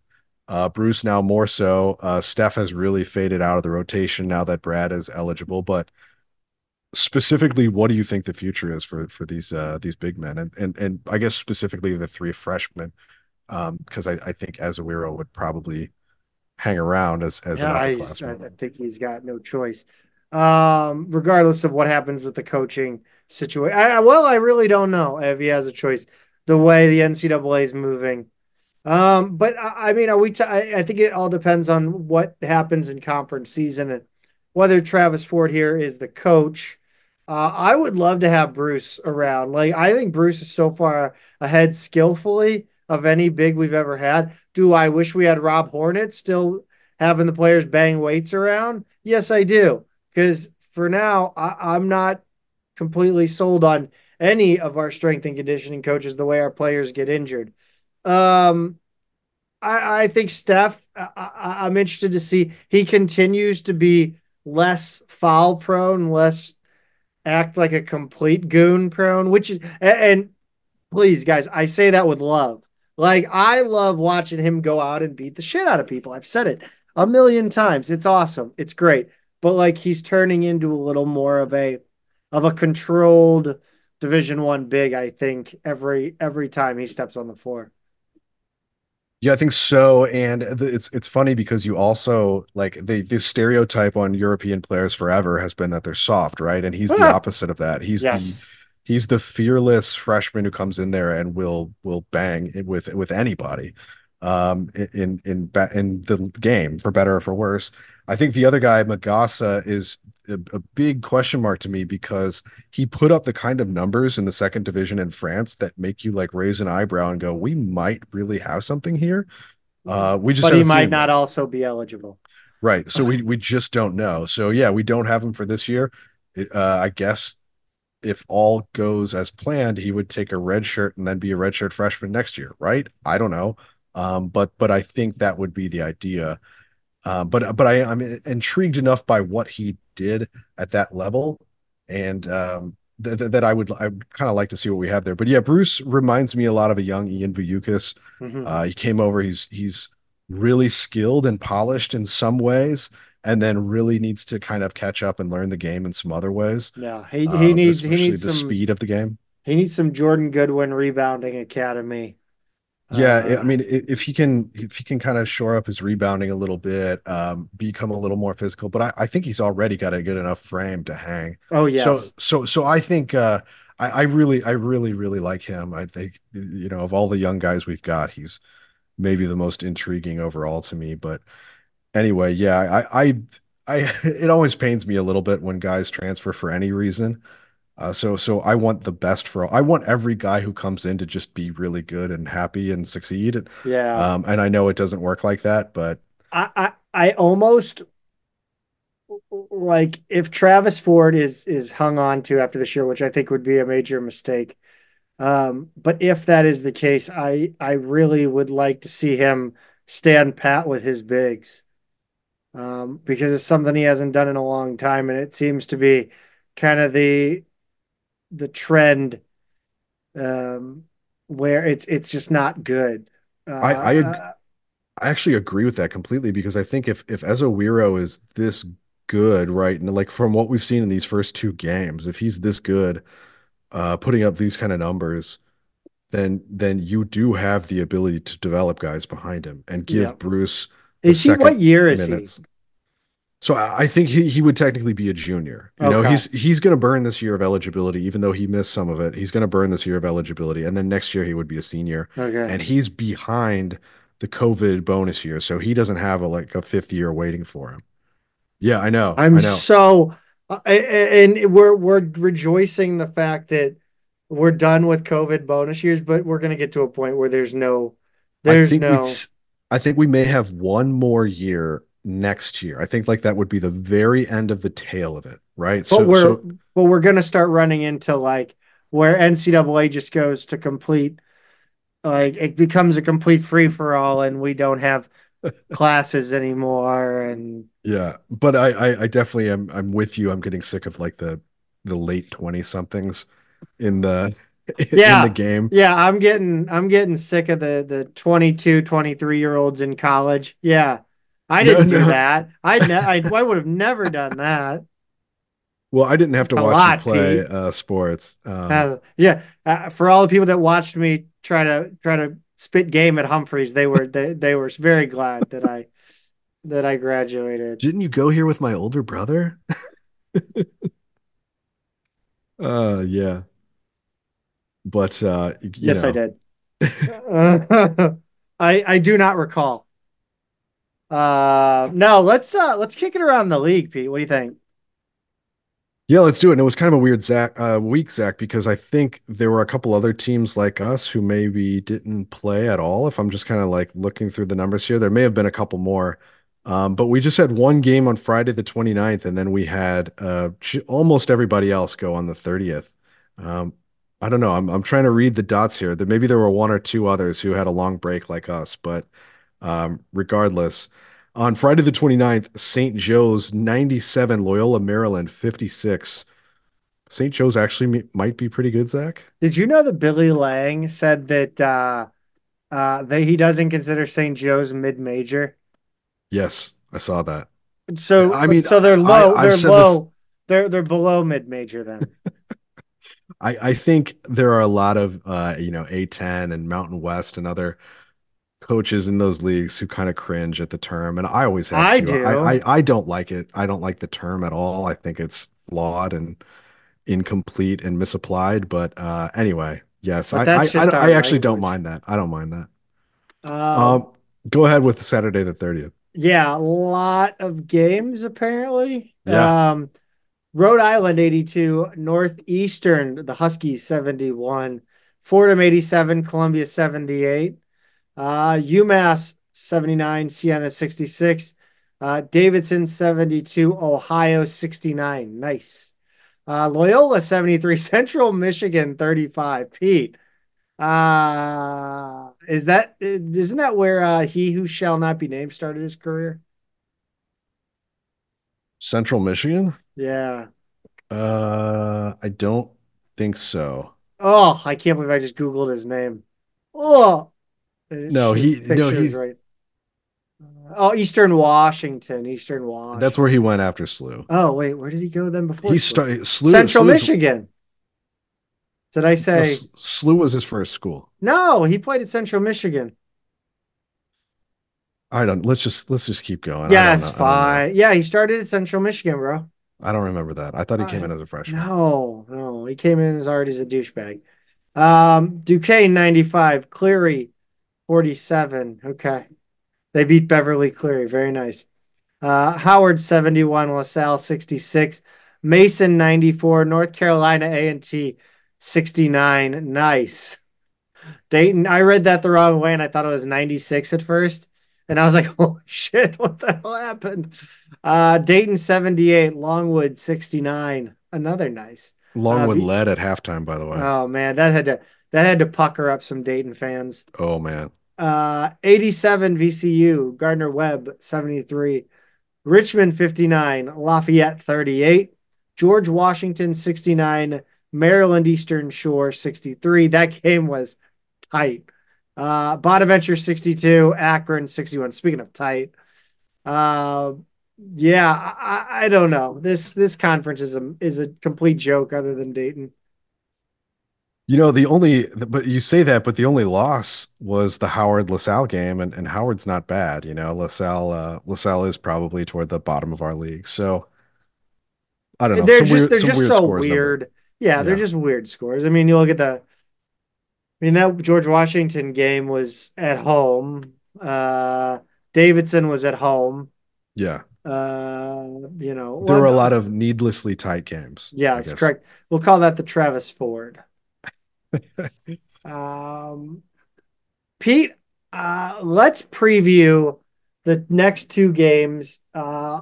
Uh, Bruce now more so. Uh, Steph has really faded out of the rotation now that Brad is eligible. But specifically, what do you think the future is for for these uh, these big men and and and I guess specifically the three freshmen? Because I, I think Ezewiro would probably hang around as as yeah, an I, I upperclassman. think he's got no choice. Um, regardless of what happens with the coaching situation. I, well, I really don't know if he has a choice. The way the NCAA is moving, um, but I, I mean, are we? T- I, I think it all depends on what happens in conference season and whether Travis Ford here is the coach. Uh, I would love to have Bruce around. Like, I think Bruce is so far ahead skillfully of any big we've ever had. Do I wish we had Rob Hornet still having the players bang weights around? Yes, I do. Because for now, I, I'm not completely sold on any of our strength and conditioning coaches the way our players get injured. Um, I, I think Steph, I, I'm interested to see he continues to be less foul prone, less act like a complete goon prone, which and, and please, guys, I say that with love. Like, I love watching him go out and beat the shit out of people. I've said it a million times. It's awesome. It's great. But like, he's turning into a little more of a, of a controlled division one big, I think, every, every time he steps on the floor. Yeah, I think so. And it's it's funny because you also like the the stereotype on European players forever has been that they're soft, right? And he's the [LAUGHS] opposite of that. He's the he's the fearless freshman who comes in there and will will bang with with anybody um in in in the game for better or for worse. I think the other guy, Magassa, is a, a big question mark to me because he put up the kind of numbers in the second division in France that make you like raise an eyebrow and go, we might really have something here. Uh, we just but he might not also be eligible. Right. So we [LAUGHS] we just don't know. So yeah, we don't have him for this year. Uh, I guess if all goes as planned, he would take a red shirt and then be a red shirt freshman next year, right? I don't know. Um, but but I think that would be the idea. Um, but but I, I'm intrigued enough by what he did at that level, and um, th- th- that I would I would kind of like to see what we have there. But yeah, Bruce reminds me a lot of a young Ian Vujukis. Mhm. Uh, he came over. He's he's really skilled and polished in some ways, and then really needs to kind of catch up and learn the game in some other ways, Yeah, he he uh, needs he needs the some speed of the game. he needs some Jordan Goodwin rebounding academy. Yeah, I Uh, mean, if he can, if he can kind of shore up his rebounding a little bit, um, become a little more physical, but I, I think he's already got a good enough frame to hang. oh yeah. So, so, so I think, uh, I, I really, I really, really like him. I think, you know, of all the young guys we've got, he's maybe the most intriguing overall to me. But anyway, yeah, I, I, I, [LAUGHS] it always pains me a little bit when guys transfer for any reason. Uh, so so I want the best for all. I want every guy who comes in to just be really good and happy and succeed. yeah. Um, and I know it doesn't work like that, but I, I I almost like if Travis Ford is is hung on to after this year, which I think would be a major mistake. Um, but if that is the case, I I really would like to see him stand pat with his bigs. Um, because it's something he hasn't done in a long time, and it seems to be kind of the the trend um, where it's it's just not good. I I, ag- Uh, I actually agree with that completely because I think if if Ezewiro is this good, right, and like from what we've seen in these first two games, if he's this good, uh, putting up these kind of numbers, then then you do have the ability to develop guys behind him and yeah. give Bruce Is he what year is he? So I I think he, he would technically be a junior. You know, he's he's going to burn this year of eligibility, even though he missed some of it. He's going to burn this year of eligibility, and then next year he would be a senior, Okay. and he's behind the COVID bonus year, so he doesn't have a like a fifth year waiting for him. Yeah, I know, I'm I know. so uh, and we're we're rejoicing the fact that we're done with COVID bonus years, but we're gonna get to a point where there's no, I there's think no. I think we may have one more year next year. I think like that would be the very end of the tail of it, right? But So we're so but we're gonna start running into like where NCAA just goes to complete like it becomes a complete free for all, and we don't have [LAUGHS] classes anymore. And yeah, but I, I I definitely am I'm with you. I'm getting sick of like the the late 20 somethings in the [LAUGHS] yeah. in the game. yeah, I'm getting I'm getting sick of the the 22, 23 year olds in college. Yeah, I didn't do no. that. I ne- I, I would have never done that. Well, I didn't have to A watch you play uh sports. Um Uh, yeah, uh, for all the people that watched me try to try to spit game at Humphreys, they were they, they were very glad that I that I graduated. didn't you go here with my older brother? [LAUGHS] Uh yeah. But uh you Yes, I did. [LAUGHS] Uh, [LAUGHS] I I do not recall. Uh, no, let's uh let's kick it around the league, Pete. What do you think? Yeah, let's do it. And it was kind of a weird Zach uh, week, Zach, because I think there were a couple other teams like us who maybe didn't play at all. If I'm just kind of like looking through the numbers here, there may have been a couple more. Um, but we just had one game on Friday the 29th, and then we had uh, almost everybody else go on the 30th. Um, I don't know. I'm I'm trying to read the dots here. That maybe there were one or two others who had a long break like us, but um, regardless. On Friday the 29th, St. Joe's 97, Loyola, Maryland 56. St. Joe's actually mi- might be pretty good, Zach. Did you know that Billy Lange said that uh uh that he doesn't consider St. Joe's mid-major? Yes, I saw that. So I mean, so they're low, I've they're said this. low, they're they're below mid-major then. [LAUGHS] I, I think there are a lot of uh, you know, A10 and Mountain West and other coaches in those leagues who kind of cringe at the term, and I always have I to. Do. I I don't like it. I don't like the term at all. I think it's flawed and incomplete and misapplied. But uh, anyway, yes, But I I, I I actually don't mind that. I don't mind that. Um Um, go ahead with Saturday the 30th. yeah, a lot of games apparently. Yeah. Um Rhode Island 82, Northeastern, the Huskies 71, Fordham 87, Columbia 78, uh, UMass 79, Siena 66, uh, Davidson 72, Ohio 69. Nice. Uh, Loyola 73, [LAUGHS] Central Michigan 35. Pete, uh, is that isn't that where uh, he who shall not be named started his career? Central Michigan? Yeah. Uh, I don't think so. Oh, I can't believe I just Googled his name. Oh, No, he no, he's right. Uh, oh, Eastern Washington, Eastern Washington. that's where he went after SLU. Oh, wait, where did he go then before He started Central SLU, Michigan. Did I say S- SLU was his first school. no? He played at Central Michigan. I don't. Let's just let's just keep going. Yes, know. I don't know. fine. Yeah, he started at Central Michigan, bro. I don't remember that. I thought he came I- in as a freshman. No, no, he came in as already as a douchebag. Um, Duquesne 95, Cleary 47. Okay. They beat Beverly Cleary. Very nice. Uh, Howard 71, LaSalle 66, Mason 94, North Carolina A&T 69. Nice. Dayton, I read that the wrong way and I thought it was 96 at first. And I was like, [LAUGHS] holy shit, what the hell happened? Uh, Dayton 78, Longwood 69. Another nice. Longwood Uh, V- led at halftime, by the way. Oh man, that had to that had to pucker up some Dayton fans. oh man, Uh, 87 VCU, Gardner Webb 73, Richmond 59, Lafayette 38, George Washington 69, Maryland Eastern Shore 63. That game was tight. Uh, Bonaventure 62, Akron 61. Speaking of tight, uh, yeah, I, I don't know. This this conference is a is a complete joke other than Dayton. You know the only but you say that, but the only loss was the Howard LaSalle game, and and Howard's not bad. You know, LaSalle uh, LaSalle is probably toward the bottom of our league, so I don't know. They're just weird, they're just weird so weird. Yeah, they're just weird scores. I mean, you look at the I mean that George Washington game was at home. Uh Davidson was at home. Yeah, Uh, you know, there were a lot of needlessly tight games. Yeah, guess. correct. We'll call that the Travis Ford. [LAUGHS] um, Pete, uh, let's preview the next two games. Uh,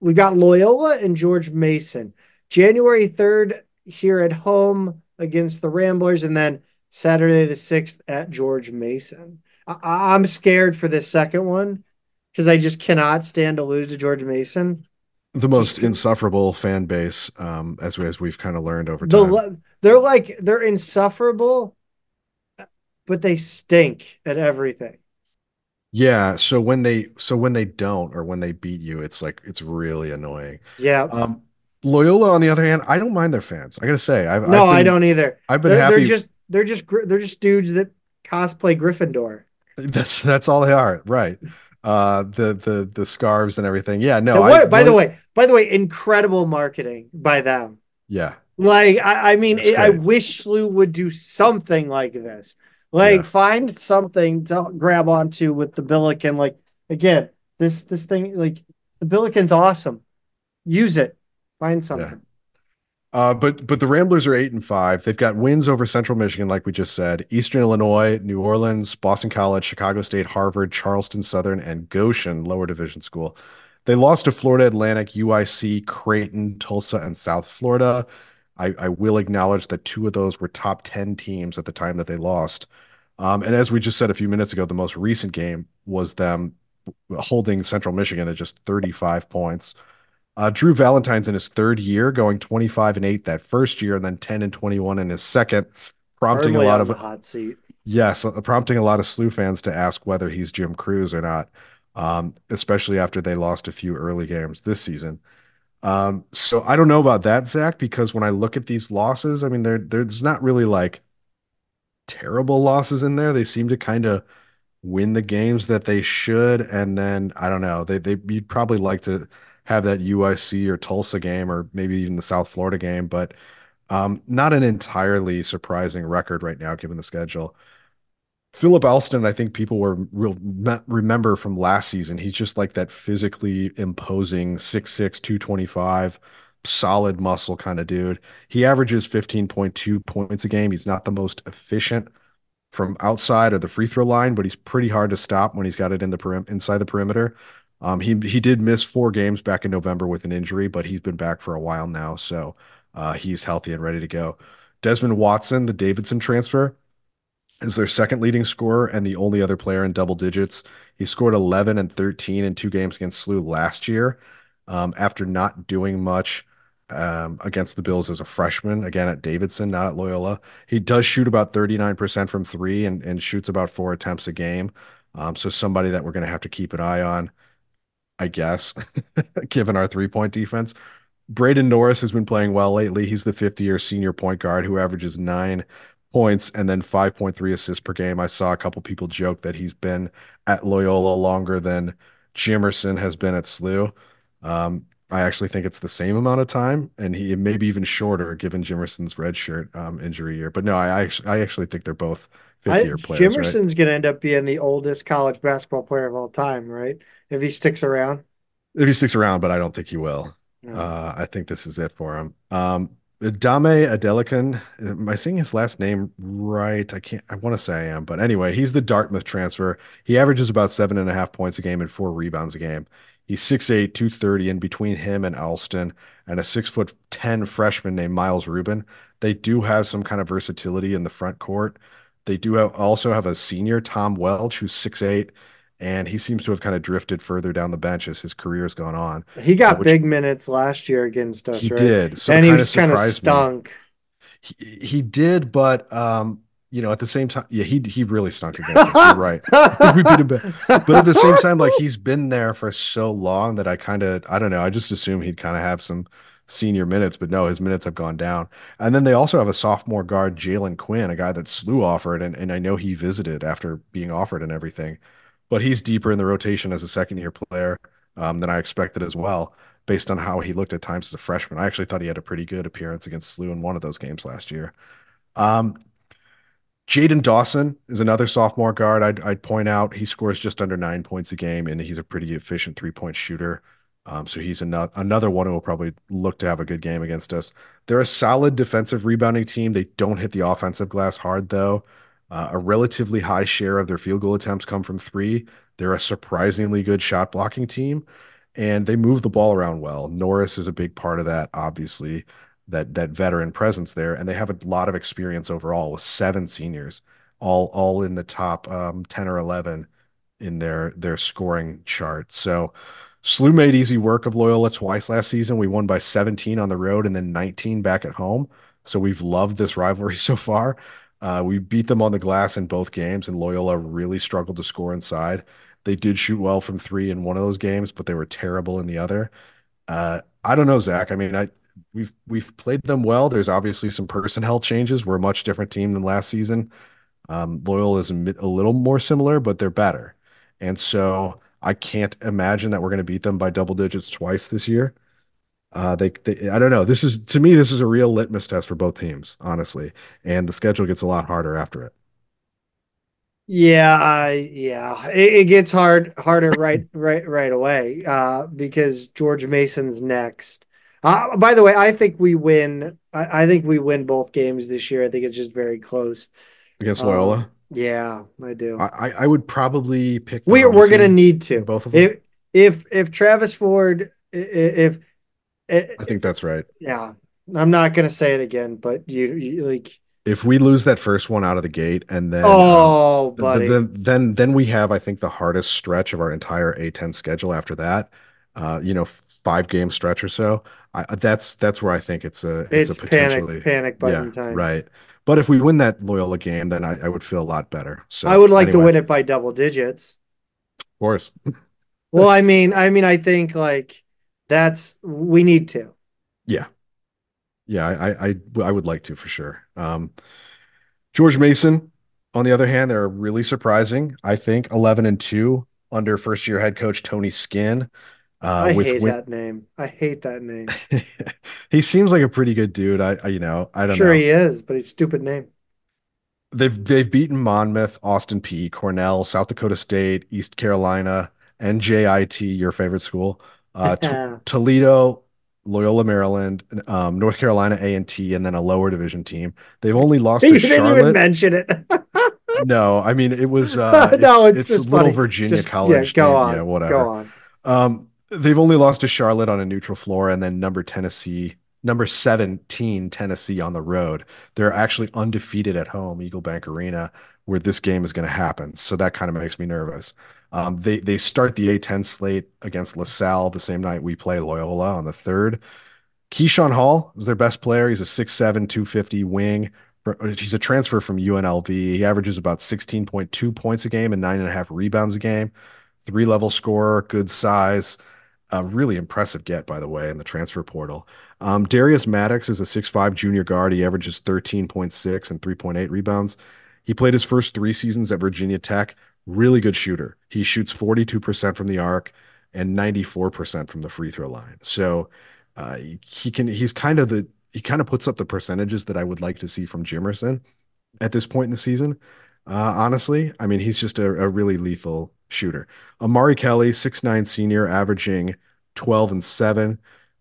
we got Loyola and George Mason. January 3rd here at home against the Ramblers, and then Saturday the 6th at George Mason. I- am scared for this second one because I just cannot stand to lose to George Mason. The most insufferable fan base, um, as we, as we've kind of learned over time. The, they're like they're insufferable, but they stink at everything. Yeah, so when they so when they don't or when they beat you, it's like it's really annoying. Yeah. Um, Loyola, on the other hand, I don't mind their fans. I gotta say, I've no, I've been, I don't either. I've been they're, happy. They're just they're just they're just dudes that cosplay Gryffindor. [LAUGHS] That's that's all they are, right? Uh, the the the scarves and everything. Yeah, no. What, I, by the way, by the way, incredible marketing by them. Yeah. Like I, I mean, it, I wish SLU would do something like this. Like yeah. find something to grab onto with the Billiken. Like again, this this thing, like the Billiken's awesome. Use it. Find something. Yeah. Uh, but but the Ramblers are eight and five. They've got wins over Central Michigan, like we just said, Eastern Illinois, New Orleans, Boston College, Chicago State, Harvard, Charleston Southern, and Goshen, lower division school. They lost to Florida Atlantic, UIC, Creighton, Tulsa, and South Florida. I, I will acknowledge that two of those were top 10 teams at the time that they lost. Um, and as we just said a few minutes ago, the most recent game was them holding Central Michigan at just 35 points. Uh, Drew Valentine's in his third year, going 25 and 8 that first year, and then 10 and 21 in his second, prompting a lot of hot seat. Yes, uh, prompting a lot of SLU fans to ask whether he's Jim Crews or not, um, especially after they lost a few early games this season. Um, so I don't know about that, Zach, because when I look at these losses, I mean, there there's not really like terrible losses in there. They seem to kind of win the games that they should, and then I don't know. They they you'd probably like to have that UIC or Tulsa game or maybe even the South Florida game, but um, not an entirely surprising record right now given the schedule. Philip Alston, I think people were real remember from last season. He's just like that physically imposing 6'6, 225, solid muscle kind of dude. He averages 15.2 points a game. He's not the most efficient from outside of the free throw line, but he's pretty hard to stop when he's got it in the perim- inside the perimeter. Um, he he did miss four games back in November with an injury, but he's been back for a while now, so uh, he's healthy and ready to go. Desmond Watson, the Davidson transfer, is their second leading scorer and the only other player in double digits. He scored 11 and 13 in two games against SLU last year um, after not doing much um, against the Bills as a freshman, again at Davidson, not at Loyola. He does shoot about 39% from three and, and shoots about four attempts a game. Um, so somebody that we're going to have to keep an eye on. I guess, [LAUGHS] given our three point defense. Braden Norris has been playing well lately. He's the fifth year senior point guard who averages nine points and then 5.3 assists per game. I saw a couple people joke that he's been at Loyola longer than Jimerson has been at SLU. Um, I actually think it's the same amount of time, and he maybe even shorter given Jimerson's redshirt um, injury year. But no, I, I actually, I actually think they're both fifth year players. Jimerson's right? going to end up being the oldest college basketball player of all time, right? If he sticks around. If he sticks around, but I don't think he will. No. Uh, I think this is it for him. Um, Dame Adelekun, am I saying his last name right? I can't, I want to say I am, but anyway, he's the Dartmouth transfer. He averages about seven and a half points a game and four rebounds a game. He's 6'8, 230, and between him and Alston and a six foot 10 freshman named Miles Rubin, they do have some kind of versatility in the front court. They do have, also have a senior, Tom Welch, who's 6'8, and he seems to have kind of drifted further down the bench as his career's gone on. He got which, big minutes last year against us, he right? did. So and he was kind of stunk. He, he did, but um, you know, at the same time, yeah, he he really stunk against us. You're right. [LAUGHS] we beat him, back. but at the same time, like he's been there for so long that I kind of, I don't know, I just assume he'd kind of have some senior minutes, but no, his minutes have gone down. And then they also have a sophomore guard, Jalen Quinn, a guy that SLU offered, and, and I know he visited after being offered and everything but he's deeper in the rotation as a second year player um, than I expected as well, based on how he looked at times as a freshman. I actually thought he had a pretty good appearance against SLU in one of those games last year. Um, Jaden Dawson is another sophomore guard. I'd, I'd point out he scores just under nine points a game, and he's a pretty efficient three point shooter. Um, so he's another another one who will probably look to have a good game against us. They're a solid defensive rebounding team. They don't hit the offensive glass hard though. Uh, a relatively high share of their field goal attempts come from three. They're a surprisingly good shot blocking team, and they move the ball around well. Norris is a big part of that, obviously, that that veteran presence there, and they have a lot of experience overall with seven seniors, all all in the top um, ten or eleven in their their scoring chart. So SLU made easy work of Loyola twice last season. We won by 17 on the road and then 19 back at home. So we've loved this rivalry [LAUGHS] so far. Uh, we beat them on the glass in both games, and Loyola really struggled to score inside. They did shoot well from three in one of those games, but they were terrible in the other. Uh, I don't know, Zach. I mean, I we've we've played them well. There's obviously some personnel changes. We're a much different team than last season. Um, Loyola is a, a little more similar, but they're better. And so I can't imagine that we're going to beat them by double digits twice this year. Uh, they, they, I don't know. This is to me, this is a real litmus test for both teams, honestly. And the schedule gets a lot harder after it. Yeah, I yeah, it, it, gets hard harder right right right away uh, because George Mason's next. Uh, by the way, I think we win. I, I, think we win both games this year. I think it's just very close against Loyola. Um, yeah, I do. I, I would probably pick. We we're gonna need to both of them. If if, if Travis Ford, if, if I think that's right. Yeah, I'm not gonna say it again, but you, you like if we lose that first one out of the gate and then oh um, buddy. then then then we have i think the hardest stretch of our entire a10 schedule after that. Uh you know five game stretch or so. I, that's that's where i think it's a it's, it's a potentially panic panic button yeah, time. right. But if we win that loyola game then I, I would feel a lot better. So i would like anyway. to win it by double digits. Of course. [LAUGHS] Well i mean i mean i think like that's we need to yeah yeah, I, I I would like to for sure. Um, George Mason, on the other hand, they're really surprising. I think eleven and two under first year head coach Tony Skinn. Uh, I hate win- that name. I hate that name. [LAUGHS] he seems like a pretty good dude. I, I you know I don't sure know. he is, but he's stupid name. They've they've beaten Monmouth, Austin Peay, Cornell, South Dakota State, East Carolina, and JIT, your favorite school. Uh, [LAUGHS] T- Toledo, Loyola Maryland, um, North Carolina A and T, and then a lower division team. They've only lost to [LAUGHS] Charlotte. Didn't even mention it. [LAUGHS] no, I mean it was. Uh, no, it's, it's, it's little funny. Virginia just, college. Yeah, go game. on. Yeah, whatever. Go on. Um, they've only lost to Charlotte on a neutral floor, and then number Tennessee, number seventeen Tennessee on the road. They're actually undefeated at home, Eagle Bank Arena, where this game is going to happen. So that kind of makes me nervous. Um, they they start the A10 slate against LaSalle the same night we play Loyola on the third. Keyshawn Hall is their best player. He's a 6'7", 250 wing. He's a transfer from UNLV. He averages about 16.2 points a game and nine and a half rebounds a game. Three level scorer, good size. A really impressive get, by the way, in the transfer portal. Um, Darius Maddox is a 6'5 junior guard. He averages 13.6 and 3.8 rebounds. He played his first three seasons at Virginia Tech really good shooter. He shoots 42% from the arc and 94% from the free throw line. So uh, he can he's kind of the he kind of puts up the percentages that I would like to see from Jimerson at this point in the season. Uh, honestly, I mean he's just a, a really lethal shooter. Amari Kelly, six nine senior, averaging 12 and 7.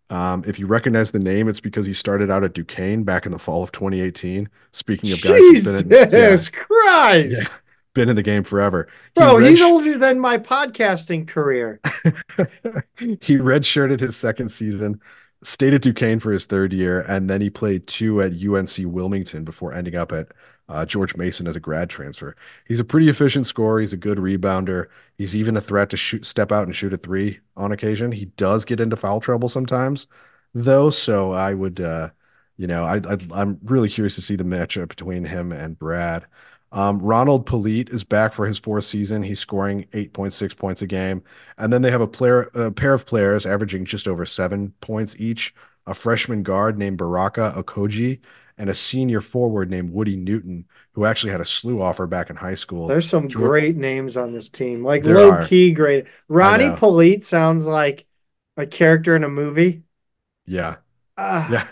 Um, if you recognize the name, it's because he started out at Duquesne back in the fall of 2018. Speaking of guys Jesus who've been in, yeah, [LAUGHS] Christ. Yeah, been in the game forever. He Bro, red- he's older than my podcasting career. [LAUGHS] he redshirted his second season, stayed at Duquesne for his third year, and then he played two at UNC Wilmington before ending up at uh, George Mason as a grad transfer. He's a pretty efficient scorer. He's a good rebounder. He's even a threat to shoot, step out and shoot a three on occasion. He does get into foul trouble sometimes, though. So I would, uh, you know, I, I, I'm really curious to see the matchup between him and Brad. Um, Ronald Polite is back for his fourth season. He's scoring 8.6 points a game. And then they have a player, a pair of players averaging just over seven points each, a freshman guard named Baraka Okojie and a senior forward named Woody Newton, who actually had a SLU offer back in high school. There's some great names on this team, like low are. key great. Ronnie Polite sounds like a character in a movie. Yeah. Uh, yeah.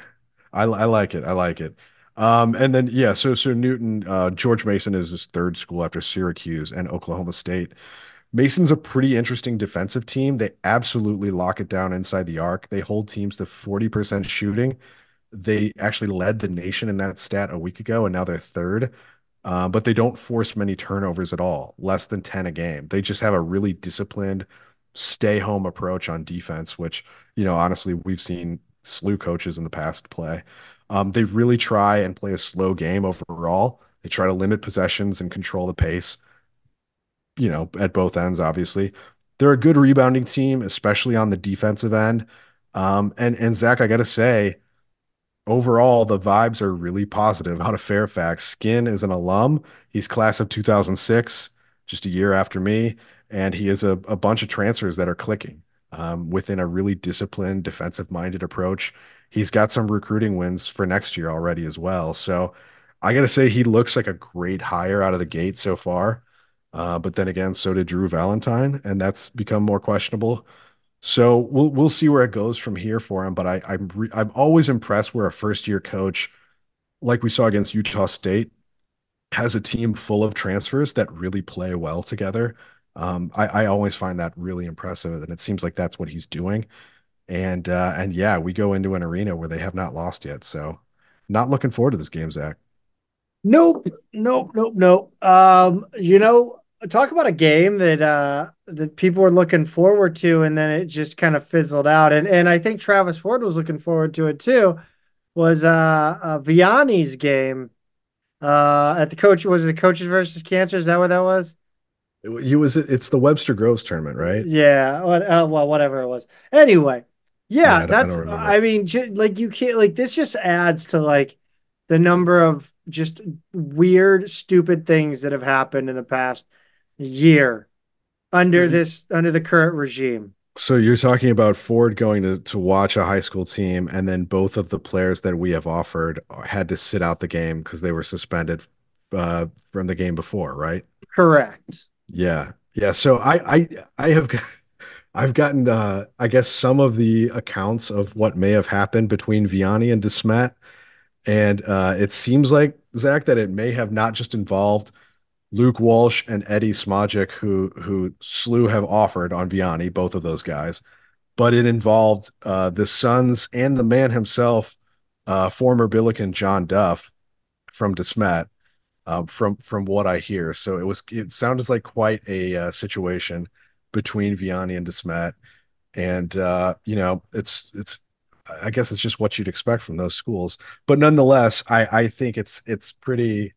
I, I like it. I like it. Um, and then yeah, so so Newton, uh, George Mason is his third school after Syracuse and Oklahoma State. Mason's a pretty interesting defensive team. They absolutely lock it down inside the arc. They hold teams to 40% shooting. They actually led the nation in that stat a week ago, and now they're third. Uh, but they don't force many turnovers at all, less than 10 a game. They just have a really disciplined, stay home approach on defense, which, you know, honestly, we've seen SLU coaches in the past play. Um, they really try and play a slow game overall. They try to limit possessions and control the pace, you know, at both ends, obviously. They're a good rebounding team, especially on the defensive end. Um, and and Zach, I gotta say, overall, the vibes are really positive out of Fairfax. Skinn is an alum. He's class of 2006, just a year after me, and he is a, a bunch of transfers that are clicking um, within a really disciplined, defensive-minded approach. He's got some recruiting wins for next year already as well. So I got to say, he looks like a great hire out of the gate so far. Uh, but then again, so did Drew Valentine, and that's become more questionable. So we'll we'll see where it goes from here for him. But I, I'm re- I'm always impressed where a first year coach, like we saw against Utah State, has a team full of transfers that really play well together. Um, I, I always find that really impressive, and it seems like that's what he's doing. And uh, and yeah, we go into an arena where they have not lost yet. So not looking forward to this game, Zach. Nope, nope, nope, nope. Um, you know, talk about a game that uh that people were looking forward to and then it just kind of fizzled out. And and I think Travis Ford was looking forward to it too was uh, uh Vianney's game uh at the coach was it coaches versus cancer? Is that what that was? You was it's the Webster Groves tournament right? Yeah. Uh, well whatever it was. Anyway yeah, yeah that's I, I mean j- like you can't like this just adds to like the number of just weird stupid things that have happened in the past year under this under the current regime. So you're talking about Ford going to to watch a high school team, and then both of the players that we have offered had to sit out the game because they were suspended uh, from the game before, right? Correct. Yeah, yeah. So I I I have. [LAUGHS] I've gotten, uh, I guess, some of the accounts of what may have happened between Vianney and DeSmet, and uh, it seems like Zach that it may have not just involved Luke Walsh and Eddie Smojic, who who SLU have offered on Vianney, both of those guys, but it involved uh, the sons and the man himself, uh, former Billiken John Duff from DeSmet, um, from from what I hear. So it was it sounded like quite a uh, situation between Vianney and DeSmet, and uh, you know it's it's I guess it's just what you'd expect from those schools, but nonetheless, I I think it's it's pretty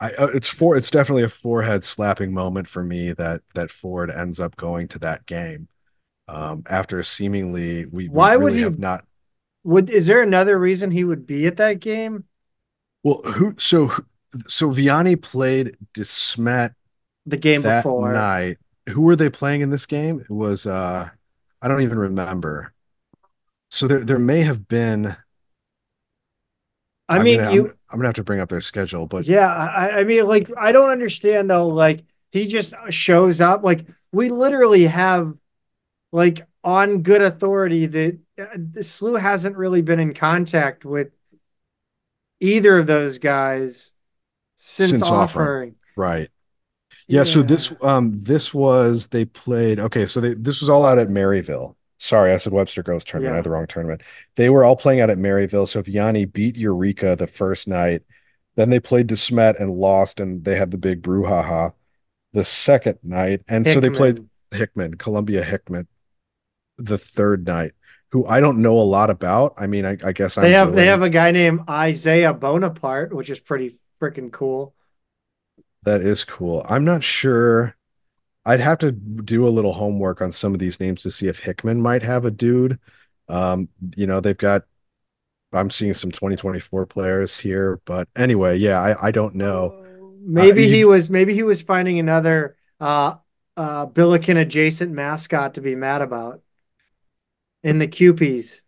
I, uh, it's for it's definitely a forehead slapping moment for me that that Ford ends up going to that game um, after seemingly we why we really would he have not would is there another reason he would be at that game? Well, who so so Vianney played DeSmet the game that before night. Who were they playing in this game? It was uh I don't even remember. So there there may have been I I'm mean, you. I'm, I'm, gonna have to bring up their schedule, but yeah, I, I mean, like, I don't understand though. Like, he just shows up. Like, we literally have, like, on good authority that uh, SLU hasn't really been in contact with either of those guys since, since offering. offering. Right. Yeah, yeah, So this um this was they played. Okay, so they this was all out at Maryville. Sorry, I said Webster Groves tournament. Yeah. I had the wrong tournament. They were all playing out at Maryville. So if Vianney beat Eureka the first night, then they played DeSmet and lost, and they had the big brouhaha the second night. And Hickman. so they played Hickman, Columbia Hickman, the third night, who I don't know a lot about. I mean, I, I guess I'm they have they have a guy named Isaiah Bonaparte, which is pretty freaking cool. That is cool. I'm not sure I'd have to do a little homework on some of these names to see if Hickman might have a dude. Um, you know, they've got I'm seeing some 2024 players here, but anyway, yeah, I, I don't know. Maybe uh, he, he, was maybe he was finding another uh uh Billiken adjacent mascot to be mad about in the Kewpies.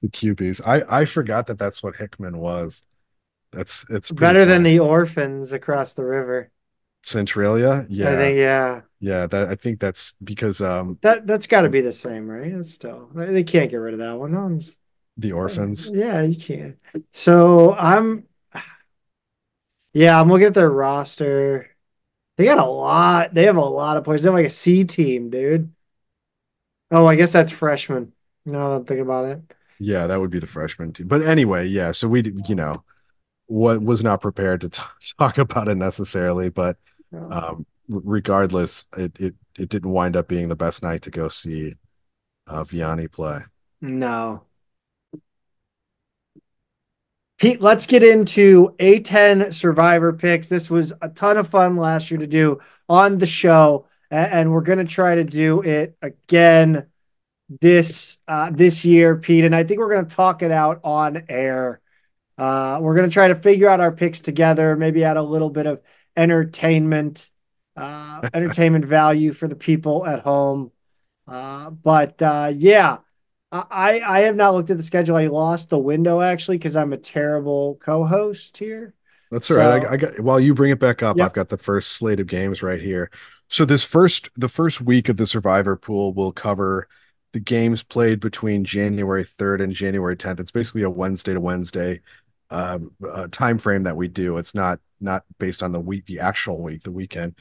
The Kewpies. I I forgot that that's what Hickman was. That's it's better than the orphans across the river. Centralia. Yeah. I think yeah. Yeah, that I think that's because um that that's got to be the same, right? It's still they can't get rid of that one. No one's the orphans. Yeah, you can't. So I'm yeah, I'm looking at their roster. They got a lot. They have a lot of players. They have like a C team, dude. Oh, I guess that's freshman. No, I'm thinking about it. Yeah, that would be the freshman team. But anyway, yeah. So we, you know, what was not prepared to t- [LAUGHS] talk about it necessarily, but um, regardless, it, it it didn't wind up being the best night to go see uh, Vianney play. No. Pete, let's get into A10 survivor picks. This was a ton of fun last year to do on the show, and we're going to try to do it again this uh, this year, Pete. And I think we're going to talk it out on air. Uh, we're going to try to figure out our picks together, maybe add a little bit of entertainment, uh, [LAUGHS] entertainment value for the people at home. Uh, but uh, yeah, I I have not looked at the schedule. I lost the window actually because I'm a terrible co-host here. That's all so, right. I, I, got while you bring it back up, yep. I've got the first slate of games right here. So this first the first week of the survivor pool will cover the games played between January 3rd and January 10th. It's basically a Wednesday to Wednesday uh, uh, time frame that we do. It's not not based on the week, the actual week, the weekend.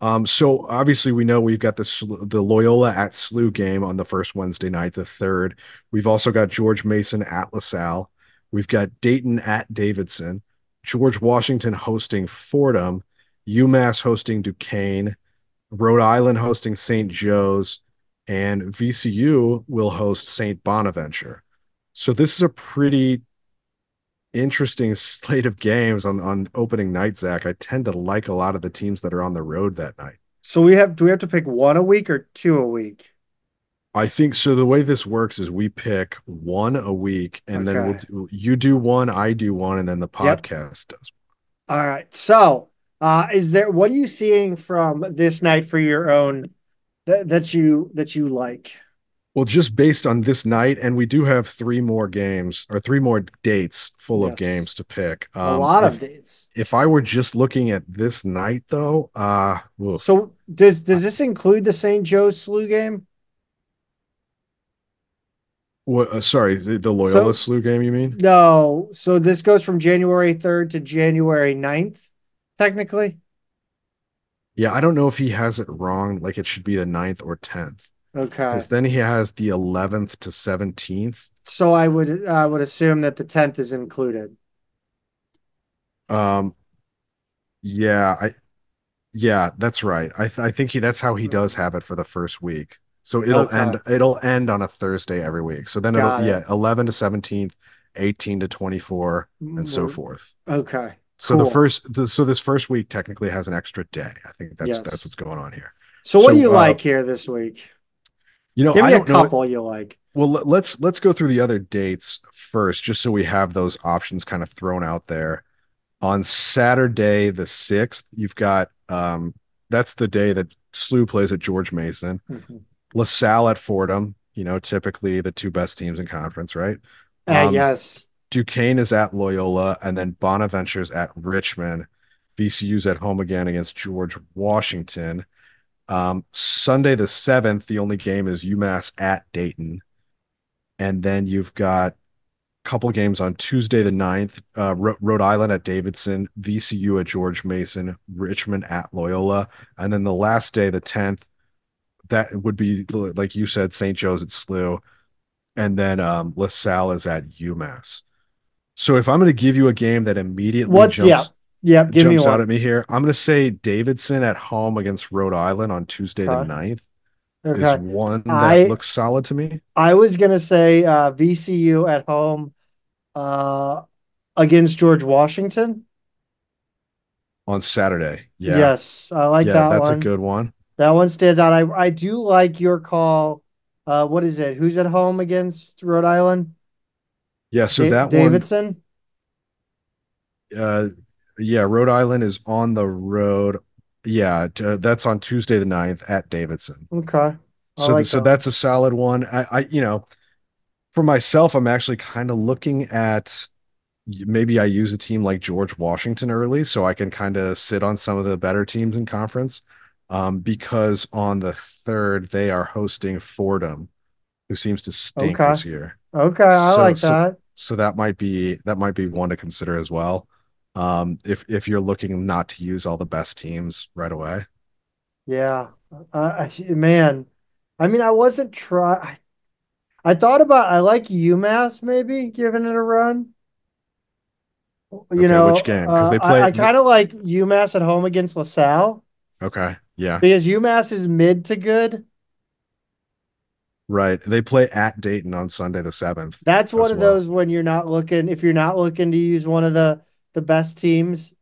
Um, so obviously we know we've got the the Loyola at SLU game on the first Wednesday night, the third. We've also got George Mason at LaSalle. We've got Dayton at Davidson, George Washington hosting Fordham, UMass hosting Duquesne, Rhode Island hosting St. Joe's, and VCU will host St. Bonaventure. So this is a pretty interesting slate of games on on opening night, Zach. I tend to like a lot of the teams that are on the road that night. So we have do we have to pick one a week or two a week? I think so. The way this works is we pick one a week, and okay. then we'll do, you do one, I do one, and then the podcast yep. does. All right. So, uh, is there what are you seeing from this night for your own that that you that you like? Well, just based on this night, and we do have three more games or three more dates full yes. of games to pick. Um, a lot if, of dates. If I were just looking at this night, though, uh, oof. so does does this include the St. Joe's SLU game? What? Uh, sorry, the, the Loyola so, game. You mean? No. So this goes from January third to January 9th, technically. Yeah, I don't know if he has it wrong. Like it should be the 9th or tenth. Okay. Because then he has the 11th to 17th. So I would I would assume that the 10th is included. Um, yeah, I, yeah, that's right. I th- I think he that's how he does have it for the first week. So it'll okay. end it'll end on a Thursday every week. So then Got it'll it. yeah, 11 to 17th, 18 to 24 and so forth. Okay. So cool. the first the, so this first week technically has an extra day. I think that's yes. that's what's going on here. So what so, do you uh, like here this week? You know, give me I a couple know, you like. Well, let's let's go through the other dates first, just so we have those options kind of thrown out there. On Saturday the sixth, you've got um, that's the day that SLU plays at George Mason, mm-hmm. LaSalle at Fordham. You know, typically the two best teams in conference, right? Uh, um, yes. Duquesne is at Loyola, and then Bonaventure's at Richmond. VCU's at home again against George Washington. Um, Sunday the seventh, the only game is UMass at Dayton, and then you've got a couple games on Tuesday the 9th, uh, Rhode Island at Davidson, VCU at George Mason, Richmond at Loyola, and then the last day the tenth, that would be like you said, St. Joe's at SLU, and then um, LaSalle is at UMass. So if I'm going to give you a game that immediately What's, jumps, yeah. Yeah, give jumps out at me here. I'm going to say Davidson at home against Rhode Island on Tuesday okay. the 9th okay. is one that I, looks solid to me. I was going to say uh, VCU at home uh, against George Washington on Saturday. Yeah. Yes, I like yeah, that that's one. a good one. That one stands out. I I do like your call. Uh, what is it? Who's at home against Rhode Island? Yeah, so da- that Davidson. One, uh, yeah, Rhode Island is on the road. Yeah, to, that's on Tuesday the 9th at Davidson. Okay. I so like so that. that's a solid one. I, I you know, for myself, I'm actually kind of looking at maybe I use a team like George Washington early so I can kind of sit on some of the better teams in conference. Um, because on the third they are hosting Fordham, who seems to stink okay. this year. Okay, I so, like so, that. So that might be that might be one to consider as well. Um, if if you're looking not to use all the best teams right away. Yeah. Uh, man, I mean, I wasn't try. I thought about I like UMass maybe giving it a run. You Okay, know, which game because they uh, play- I, I kind of like UMass at home against LaSalle Okay. Yeah. because UMass is mid to good. Right. They play at Dayton on Sunday the 7th. That's one of well. those when you're not looking, if you're not looking to use one of the the best teams.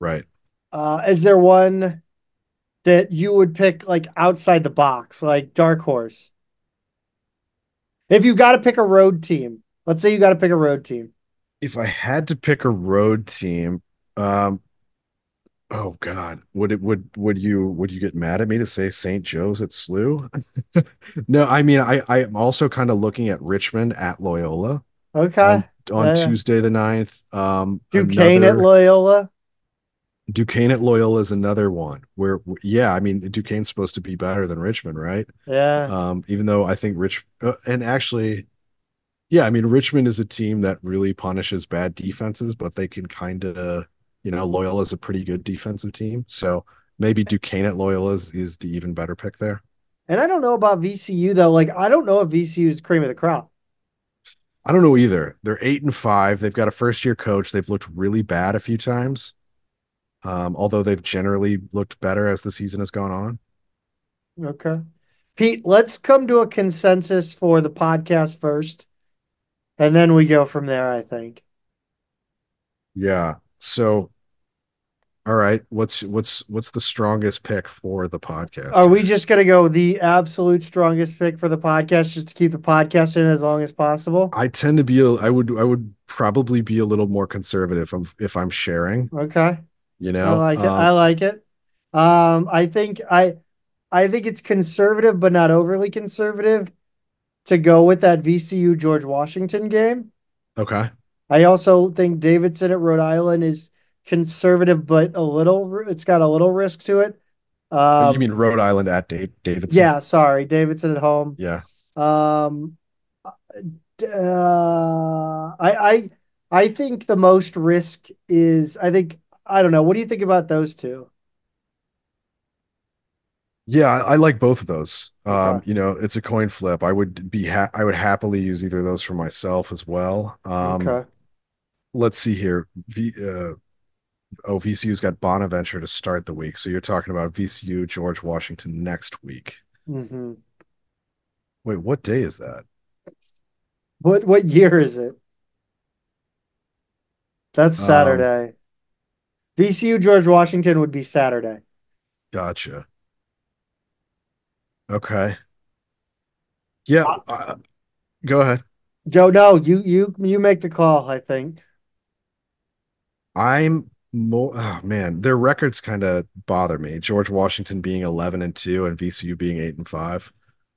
Right. Uh, is there one that you would pick like outside the box, like dark horse? If you got to pick a road team, let's say you got to pick a road team. If I had to pick a road team, um oh God, would it would would you would you get mad at me to say St. Joe's at SLU? [LAUGHS] No, I mean I I'm also kind of looking at Richmond at Loyola Okay. on on yeah. Tuesday the 9th. Um Duquesne at Loyola. Duquesne at Loyola is another one where yeah, I mean Duquesne's supposed to be better than Richmond, right? Yeah. Um, even though I think Rich uh, and actually, yeah, I mean Richmond is a team that really punishes bad defenses, but they can kind of, you know, Loyola is a pretty good defensive team, so maybe Duquesne at Loyola is, is the even better pick there. And I don't know about VCU though. Like I don't know if VCU is cream of the crop. I don't know either. They're eight and five. They've got a first year coach. They've looked really bad a few times, um, although they've generally looked better as the season has gone on. Okay. Pete, let's come to a consensus for the podcast first, and then we go from there, I think. Yeah. So, all right, what's what's what's the strongest pick for the podcast? Are we just gonna go the absolute strongest pick for the podcast just to keep the podcast in as long as possible? I tend to be a, I would I would probably be a little more conservative if, if I'm sharing, Okay. you know, I like it. Um, I like it. Um, I think I I think it's conservative, but not overly conservative to go with that VCU George Washington game. okay. I also think Davidson at Rhode Island is conservative, but a little it's got a little risk to it. Um, you mean Rhode Island at Dave Davidson? yeah, sorry, Davidson at home. Yeah. Um, uh, I I I think the most risk is I think I don't know. What do you think about those two? Yeah, I, I like both of those. Um, Okay. you know, it's a coin flip. I would be ha I would happily use either of those for myself as well. Um, okay. let's see here. V uh oh, VCU's got Bonaventure to start the week. So you're talking about VCU, George Washington next week. hmm Wait, what day is that? What what year is it? That's Um, Saturday. VCU George Washington would be Saturday. Gotcha. Okay. Yeah, Uh, uh, go ahead. Joe, no, you you you make the call, I think. I'm more, oh man, their records kind of bother me. George Washington being 11 and 2 and VCU being 8 and 5.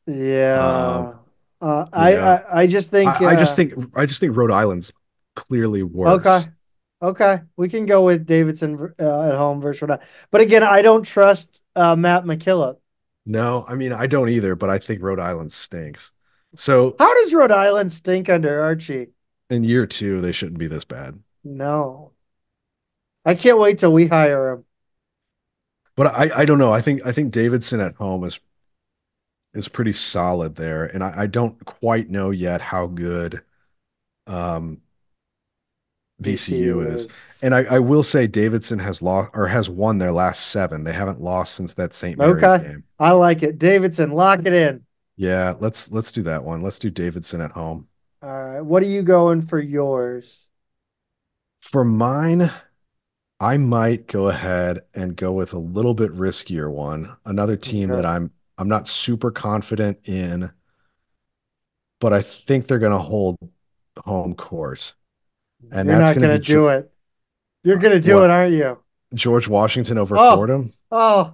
Yeah. Uh, I, yeah. I I just think I, I just uh, think I just think Rhode Island's clearly worse. okay. Okay, we can go with Davidson uh, at home versus Rhode Island. But again, I don't trust uh, Matt McKillop. No, I mean I don't either, but I think Rhode Island stinks. So How does Rhode Island stink under Archie? in year two, they shouldn't be this bad. No. I can't wait till we hire him. But I, I don't know. I think I think Davidson at home is is pretty solid there, and I, I don't quite know yet how good um VCU is. And I, I will say Davidson has lost or has won their last seven. They haven't lost since that St. Mary's Okay. game. I like it. Davidson, lock it in. Yeah, let's let's do that one. Let's do Davidson at home. All right. What are you going for yours? For mine, I might go ahead and go with a little bit riskier one. Another team Okay. that I'm I'm not super confident in, but I think they're going to hold home court. And You're that's not gonna going to be do it. You're going to do What? it, aren't you? George Washington over Oh. Fordham? Oh,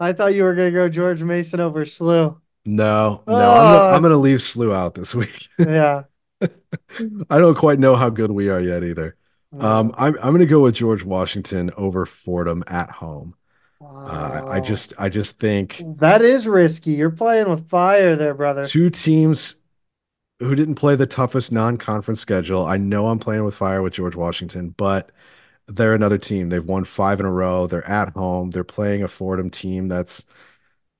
I thought you were going to go George Mason over SLU. No, no, I'm Oh, gonna, I'm gonna leave SLU out this week. Yeah. [LAUGHS] I don't quite know how good we are yet either. Um, I'm I'm gonna go with George Washington over Fordham at home. Uh, I just I just think that is risky. You're playing with fire there, brother. two teams who didn't play the toughest non-conference schedule. I know I'm playing with fire with George Washington, but they're another team. They've won five in a row. They're at home. They're playing a Fordham team that's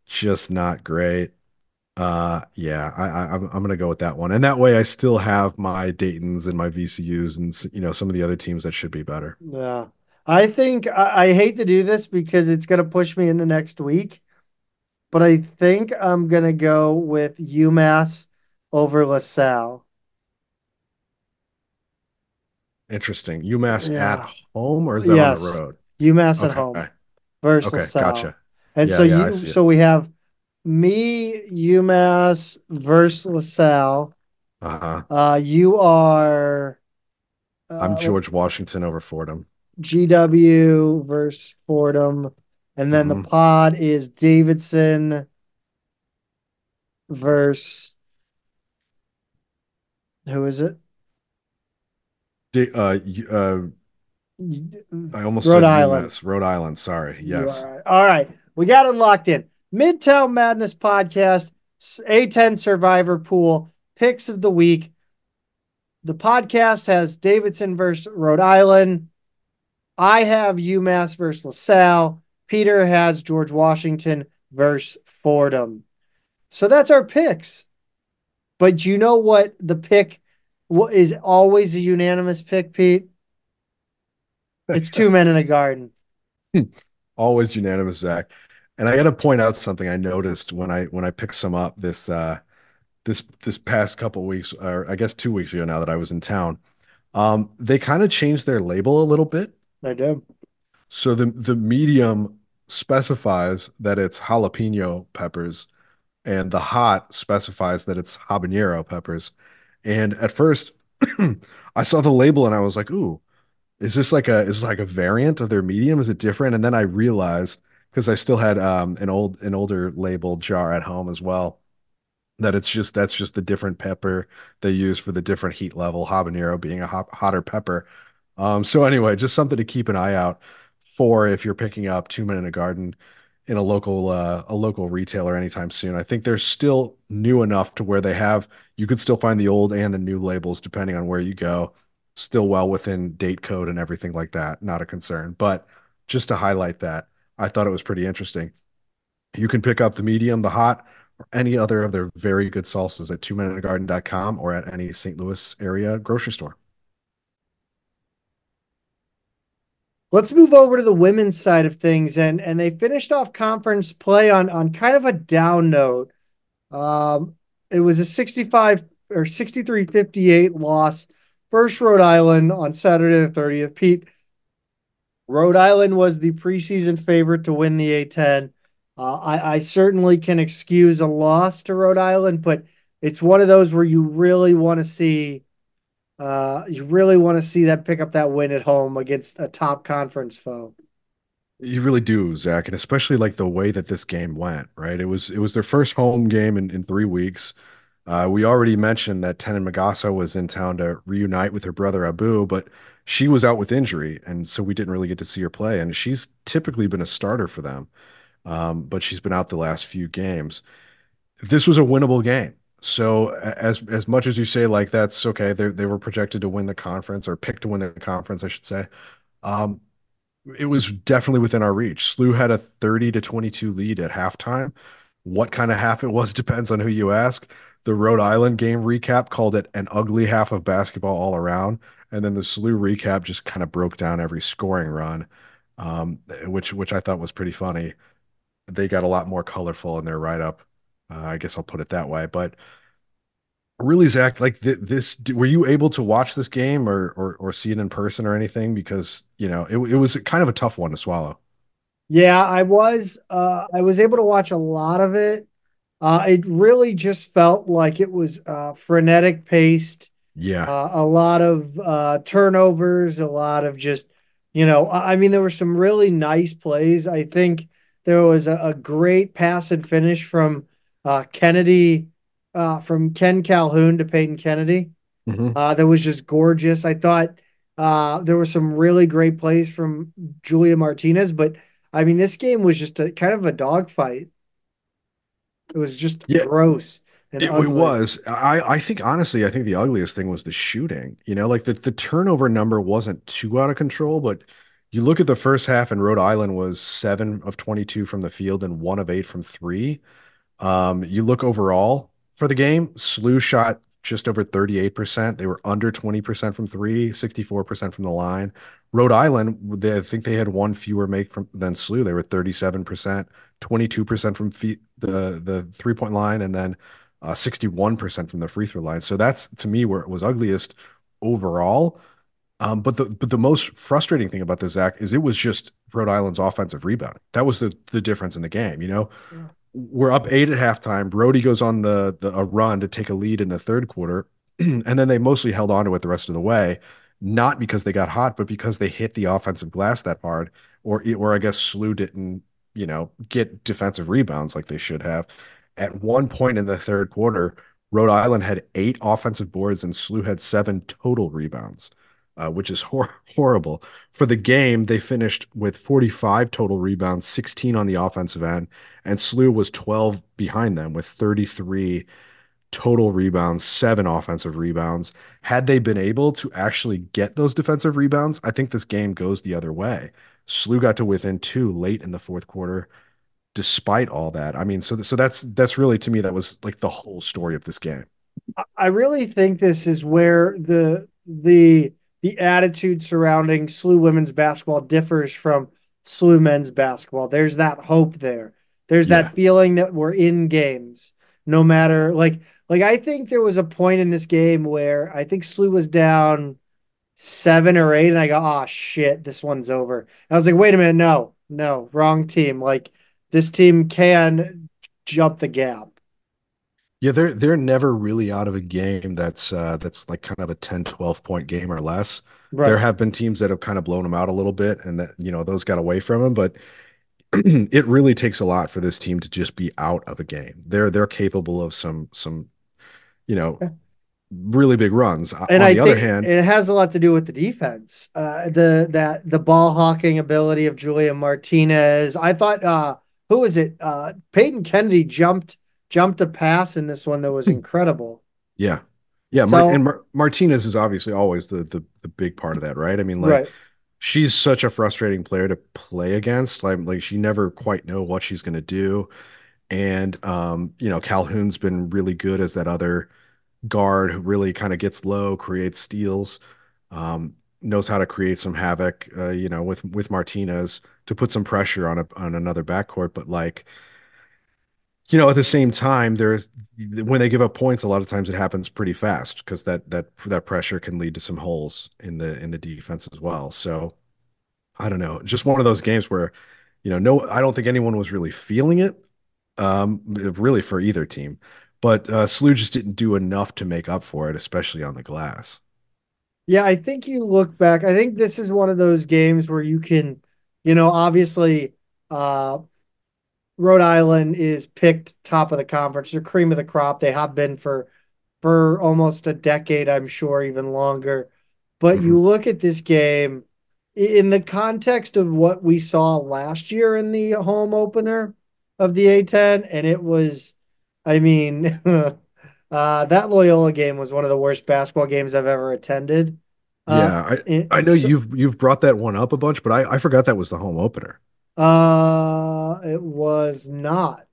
just not great. Uh, yeah, I, I I'm I'm gonna go with that one, and that way I still have my Dayton's and my VCU's and you know some of the other teams that should be better. Yeah. I think I, I hate to do this because it's going to push me into next week, but I think I'm going to go with UMass over LaSalle. Interesting. UMass at home or is that on the road? UMass at home versus Okay. LaSalle. Gotcha. And Yeah, so yeah, you so we have me, UMass versus LaSalle. Uh-huh. Uh, you are I'm uh, George Washington over Fordham. GW versus Fordham, and then the Mhm. pod is Davidson versus who is it? Da- uh, uh, I almost Rhode said Island. UMass. Rhode Island. Sorry. Yes. are right. All right. We got it locked in. Midtown Madness podcast, A10 Survivor Pool, picks of the week. The podcast has Davidson versus Rhode Island. I have UMass versus LaSalle. Peter has George Washington versus Fordham. So that's our picks. But you know what the pick what is always a unanimous pick, Pete? It's [LAUGHS] two men and a garden. Hmm. Always unanimous, Zach. And I got to point out something I noticed when I when I picked some up this uh this this past couple weeks, or I guess two weeks ago now that I was in town. Um, they kind of changed their label a little bit. I do. So the the medium specifies that it's jalapeno peppers, and the hot specifies that it's habanero peppers. And at first, [CLEARS THROAT] I saw the label and I was like, "Ooh, is this like a is this like a variant of their medium? Is it different?" And then I realized because I still had um an old an older labeled jar at home as well that it's just that's just the different pepper they use for the different heat level, habanero being a hot, hotter pepper. Um, so anyway, just something to keep an eye out for if you're picking up Two Men and a Garden in a local uh, a local retailer anytime soon. I think they're still new enough to where they have you could still find the old and the new labels depending on where you go. Still well within date code and everything like that. Not a concern. But just to highlight that, I thought it was pretty interesting. You can pick up the medium, the hot, or any other of their very good salsas at twomenandagarden.com or at any St. Louis area grocery store. Let's move over to the women's side of things, and and they finished off conference play on on kind of a down note. Um, it was a 65 or 63-58 loss. First Rhode Island on Saturday the 30th. Pete, Rhode Island was the preseason favorite to win the A10. Uh, I, I certainly can excuse a loss to Rhode Island, but it's one of those where you really want to see uh, you really want to see them pick up that win at home against a top conference foe. You really do, Zach, and especially like the way that this game went, right? It was it was their first home game in, in three weeks. Uh, we already mentioned that Tenin Magassa was in town to reunite with her brother Abu, but she was out with injury, and so we didn't really get to see her play. And she's typically been a starter for them, um, but she's been out the last few games. This was a winnable game. So as as much as you say like that's okay, they they were projected to win the conference or picked to win the conference, I should say. Um, it was definitely within our reach. SLU had a 30 to 22 lead at halftime. What kind of half it was [LAUGHS] depends on who you ask. The Rhode Island game recap called it an ugly half of basketball all around. And then the SLU recap just kind of broke down every scoring run, um, which which I thought was pretty funny. They got a lot more colorful in their write-up. Uh, I guess I'll put it that way. But really, Zach, like th this, were you able to watch this game or, or or see it in person or anything? Because you know it it was kind of a tough one to swallow. Yeah, I was uh I was able to watch a lot of it. Uh it really just felt like it was uh frenetic paced, Yeah, uh, a lot of uh turnovers, a lot of just, you know, I mean there were some really nice plays. I think there was a, a great pass and finish from uh Kennedy uh from Ken Calhoun to Peyton Kennedy. hmm Uh, that was just gorgeous. I thought uh, there were some really great plays from Julia Martinez, but I mean, this game was just a kind of a dogfight. It was just Yeah. gross. It, it was. I, I think honestly, I think the ugliest thing was the shooting. You know, like the, the turnover number wasn't too out of control, but you look at the first half and Rhode Island was seven of 22 from the field and one of eight from three. Um, you look overall for the game, SLU shot just over 38%. They were under 20% from three, 64% from the line. Rhode Island, they, I think they had one fewer make from than SLU. They were 37%, 22% from feet, the the three point line, and then uh, 61% from the free throw line. So that's to me where it was ugliest overall. Um, but the but the most frustrating thing about this, Zach, is it was just Rhode Island's offensive rebound. That was the the difference in the game. You know, Yeah. we're up eight at halftime. Rhody goes on the, the a run to take a lead in the third quarter, [CLEARS THROAT] and then they mostly held on to it the rest of the way, not because they got hot, but because they hit the offensive glass that hard, or or I guess SLU didn't, you know, get defensive rebounds like they should have. At one point in the third quarter, Rhode Island had eight offensive boards and SLU had seven total rebounds, uh, which is hor [LAUGHS] horrible. For the game, they finished with 45 total rebounds, 16 on the offensive end and SLU was 12 behind them with 33 total rebounds, seven offensive rebounds. Had they been able to actually get those defensive rebounds, I think this game goes the other way. SLU got to within two late in the fourth quarter, despite all that. I mean, so so that's that's really to me that was like the whole story of this game. I really think this is where the the the attitude surrounding SLU women's basketball differs from SLU men's basketball. There's that hope there. There's Yeah. that feeling that we're in games, no matter like like I think there was a point in this game where I think SLU was down seven or eight, and I go, oh shit, this one's over. I was like, wait a minute, no, no, wrong team. Like this team can jump the gap. Yeah, they're they're never really out of a game that's uh that's like kind of a 10, 12 point game or less. There have been teams that have kind of blown them out a little bit and that, you know, those got away from them, but [CLEARS THROAT] it really takes a lot for this team to just be out of a game. They're they're capable of some some, you know, really big runs. And On I the other hand, it has a lot to do with the defense. Uh, the that the ball hawking ability of Julia Martinez. I thought uh who was it? Uh Peyton Kennedy jumped jumped a pass in this one that was incredible. yeah. Yeah, Mar and Mar Martinez is obviously always the, the the big part of that, right? I mean, like right. she's such a frustrating player to play against. Like like she never quite know what she's going to do. And um, you know, Calhoun's been really good as that other guard who really kind of gets low, creates steals, um, knows how to create some havoc, uh, you know, with with Martinez to put some pressure on a on another backcourt. But like, you know, at the same time, there's when they give up points, a lot of times it happens pretty fast because that that that pressure can lead to some holes in the in the defense as well. So I don't know, just one of those games where, you know, no, I don't think anyone was really feeling it, um, really for either team. But uh, just didn't do enough to make up for it, especially on the glass. Yeah, I think you look back. I think this is one of those games where you can, you know, obviously uh Rhode Island is picked top of the conference. They're cream of the crop. They have been for for almost a decade, I'm sure, even longer. But hmm you look at this game in the context of what we saw last year in the home opener of the A10, and it was, I mean, [LAUGHS] uh, that Loyola game was one of the worst basketball games I've ever attended. Uh, Yeah, I I know so, you've you've brought that one up a bunch, but I I forgot that was the home opener. uh, it was not.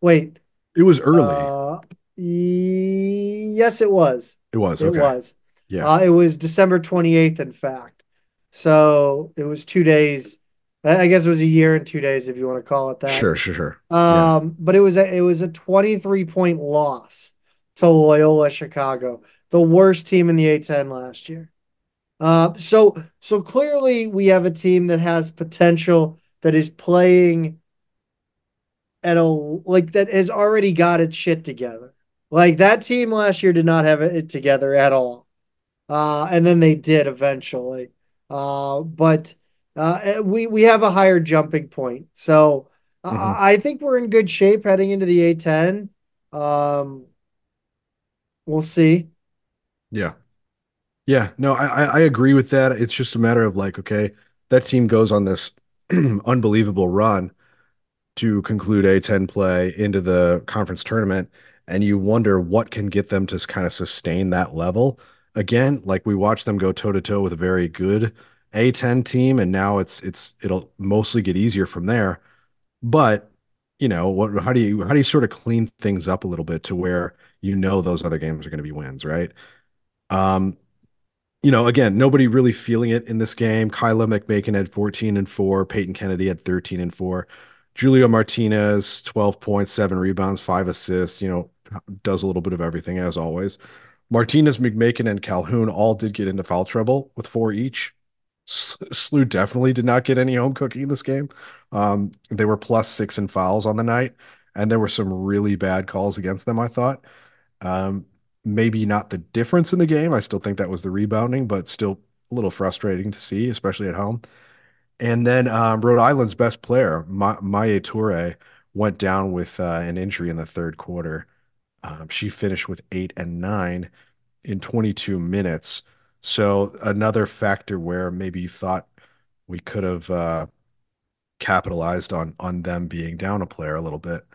Wait, It was early. uh, yes, it was. It was It was. Yeah, Uh, it was December 28th, in fact. So it was two days. I guess it was a year and two days, if you want to call it that. sure, sure, sure. Yeah. Um, but it was a it was a 23 point loss to Loyola Chicago, the worst team in the A10 last year. Uh, so so clearly we have a team that has potential that is playing at a like that has already got its shit together. Like that team last year did not have it together at all. Uh, and then they did eventually. Uh, but uh, eh, we we have a higher jumping point, so hmm I, I think we're in good shape heading into the A10. Um, we'll see. Yeah. Yeah, no, I, I agree with that. It's just a matter of like, okay, that team goes on this [CLEARS THROAT] unbelievable run to conclude a 10 play into the conference tournament. and you wonder what can get them to kind of sustain that level. Again, like we watched them go toe to toe with a very good A10 team, and now it's it's it'll mostly get easier from there. But you know, what how do you how do you sort of clean things up a little bit to where you know those other games are going to be wins, right? Um, you know, again, nobody really feeling it in this game. Kyla McMakin had 14 and 4, Peyton Kennedy had 13 and 4. Julia Martinez, 12 points, seven rebounds, five assists, you know, does a little bit of everything as always. Martinez, McMakin, and Calhoun all did get into foul trouble with four each. SLU definitely did not get any home cooking in this game. Um, they were plus six in fouls on the night, and there were some really bad calls against them, I thought. Um, maybe not the difference in the game. I still think that was the rebounding, but still a little frustrating to see, especially at home. And then um, Rhode Island's best player, Ma- Maya Toure, went down with uh, an injury in the third quarter. Um, she finished with eight and nine in 22 minutes. So another factor where maybe you thought we could have uh, capitalized on on them being down a player a little bit.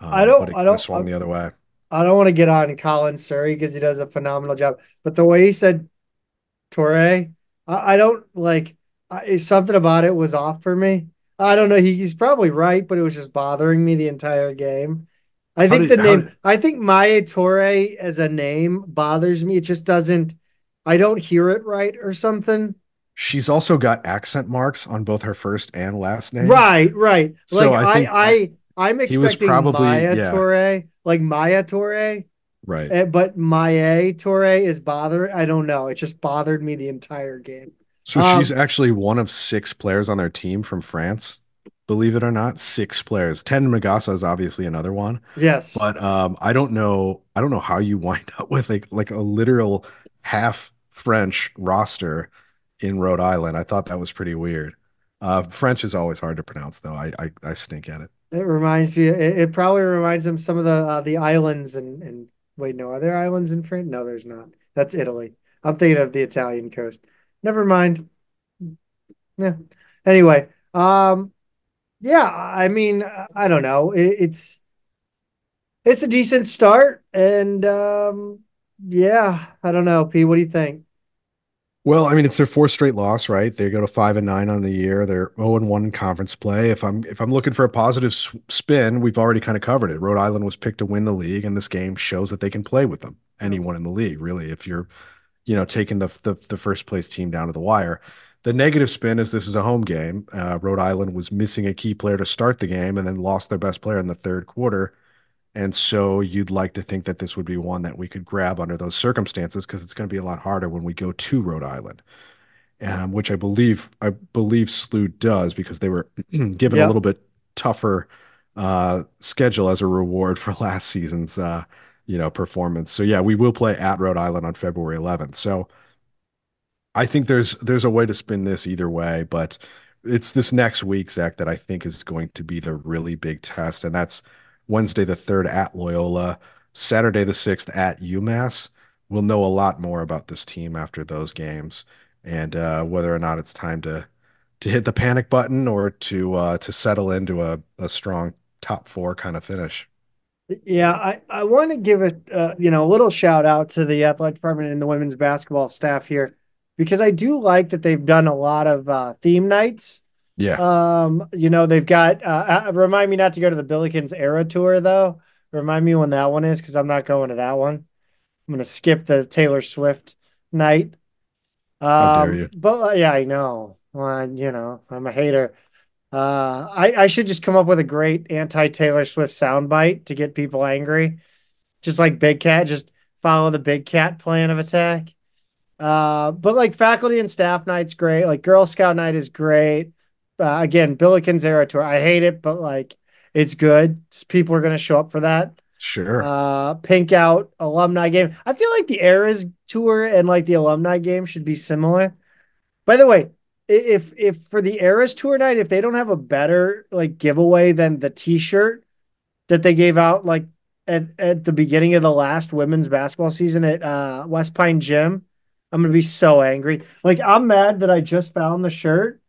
Um, I don't. I don't swung I, the other way. I don't want to get on Colin Surrey because he does a phenomenal job, but the way he said Toure, I, I don't like. I, something about it was off for me. I don't know. He, he's probably right, but it was just bothering me the entire game. I think did, the name. Did... I think Maya Toure as a name bothers me. It just doesn't. I don't hear it right or something. She's also got accent marks on both her first and last name. Right, right. So like I, I, I, I'm expecting probably, Maya yeah. Toure, like Maya Toure. Right. Eh, but Maya Toure is bothering. I don't know. It just bothered me the entire game. So um, she's actually one of six players on their team from France. Believe it or not, six players. Ten Magassa is obviously another one. Yes. But um, I don't know. I don't know how you [LAUGHS] wind up with like like a literal half French roster in Rhode Island. I thought that was pretty weird. Uh, French is always hard to pronounce, though. I I, I stink at it. It reminds me. It, it probably reminds them some of the uh, the islands and and wait, no, are there islands in France? No, there's not. That's Italy. I'm thinking of the Italian coast. Never mind. Yeah. Anyway, um, yeah. I mean, I don't know. It, it's it's a decent start, and um, yeah, I don't know. P, what do you think? Well, I mean, it's their fourth straight loss, right? They go to five and nine on the year. They're zero and one in conference play. If I'm if I'm looking for a positive spin, we've already kind of covered it. Rhode Island was picked to win the league, and this game shows that they can play with them. Anyone in the league, really. If you're, you know, taking the the, the first place team down to the wire. The negative spin is this is a home game. Uh, Rhode Island was missing a key player to start the game, and then lost their best player in the third quarter. And so you'd like to think that this would be one that we could grab under those circumstances because it's going to be a lot harder when we go to Rhode Island, um, which I believe I believe SLU does because they were [CLEARS THROAT] given yep. a little bit tougher uh, schedule as a reward [LAUGHS] for last season's uh, you know performance. So yeah, we will play at Rhode Island on February 11th. So I think there's there's a way to spin this either way, but it's this next week, Zach, that I think is going to be the really big test, and that's Wednesday the 3rd at Loyola, Saturday the 6th at UMass. We'll know a lot more about this team after those games and uh, whether or not it's time to to hit the panic button or to uh, to settle into a, a strong top four kind of finish. Yeah, I, I want to give a uh, you know a little shout out to the athletic department and the women's basketball staff here because I do like that they've done a lot of uh, theme nights yeah. Um, you know, they've got uh, uh, remind me not to go to the Billikens era tour though. Remind me when that one is because I'm not going to that one. I'm gonna skip the Taylor Swift night. Um, How dare you? But uh, yeah, I know. Well, you know, I'm a hater. Uh, I, I should just come up with a great anti Taylor Swift soundbite to get people angry. Just like Big Cat, just follow the Big Cat plan of attack. Uh, but like faculty and staff night's great. Like Girl Scout night is great uh, again, Billikens era tour. I hate it, but like it's good. People are going to show up for that. Sure. Uh, Pink Out alumni game. I feel like the Eras tour and like the alumni game should be similar. By the way, if if for the Eras tour night, if they don't have a better like giveaway than the T-shirt that they gave out like at, at the beginning of the last women's basketball season at uh, West Pine Gym, I'm gonna be so angry. Like I'm mad that I just found the shirt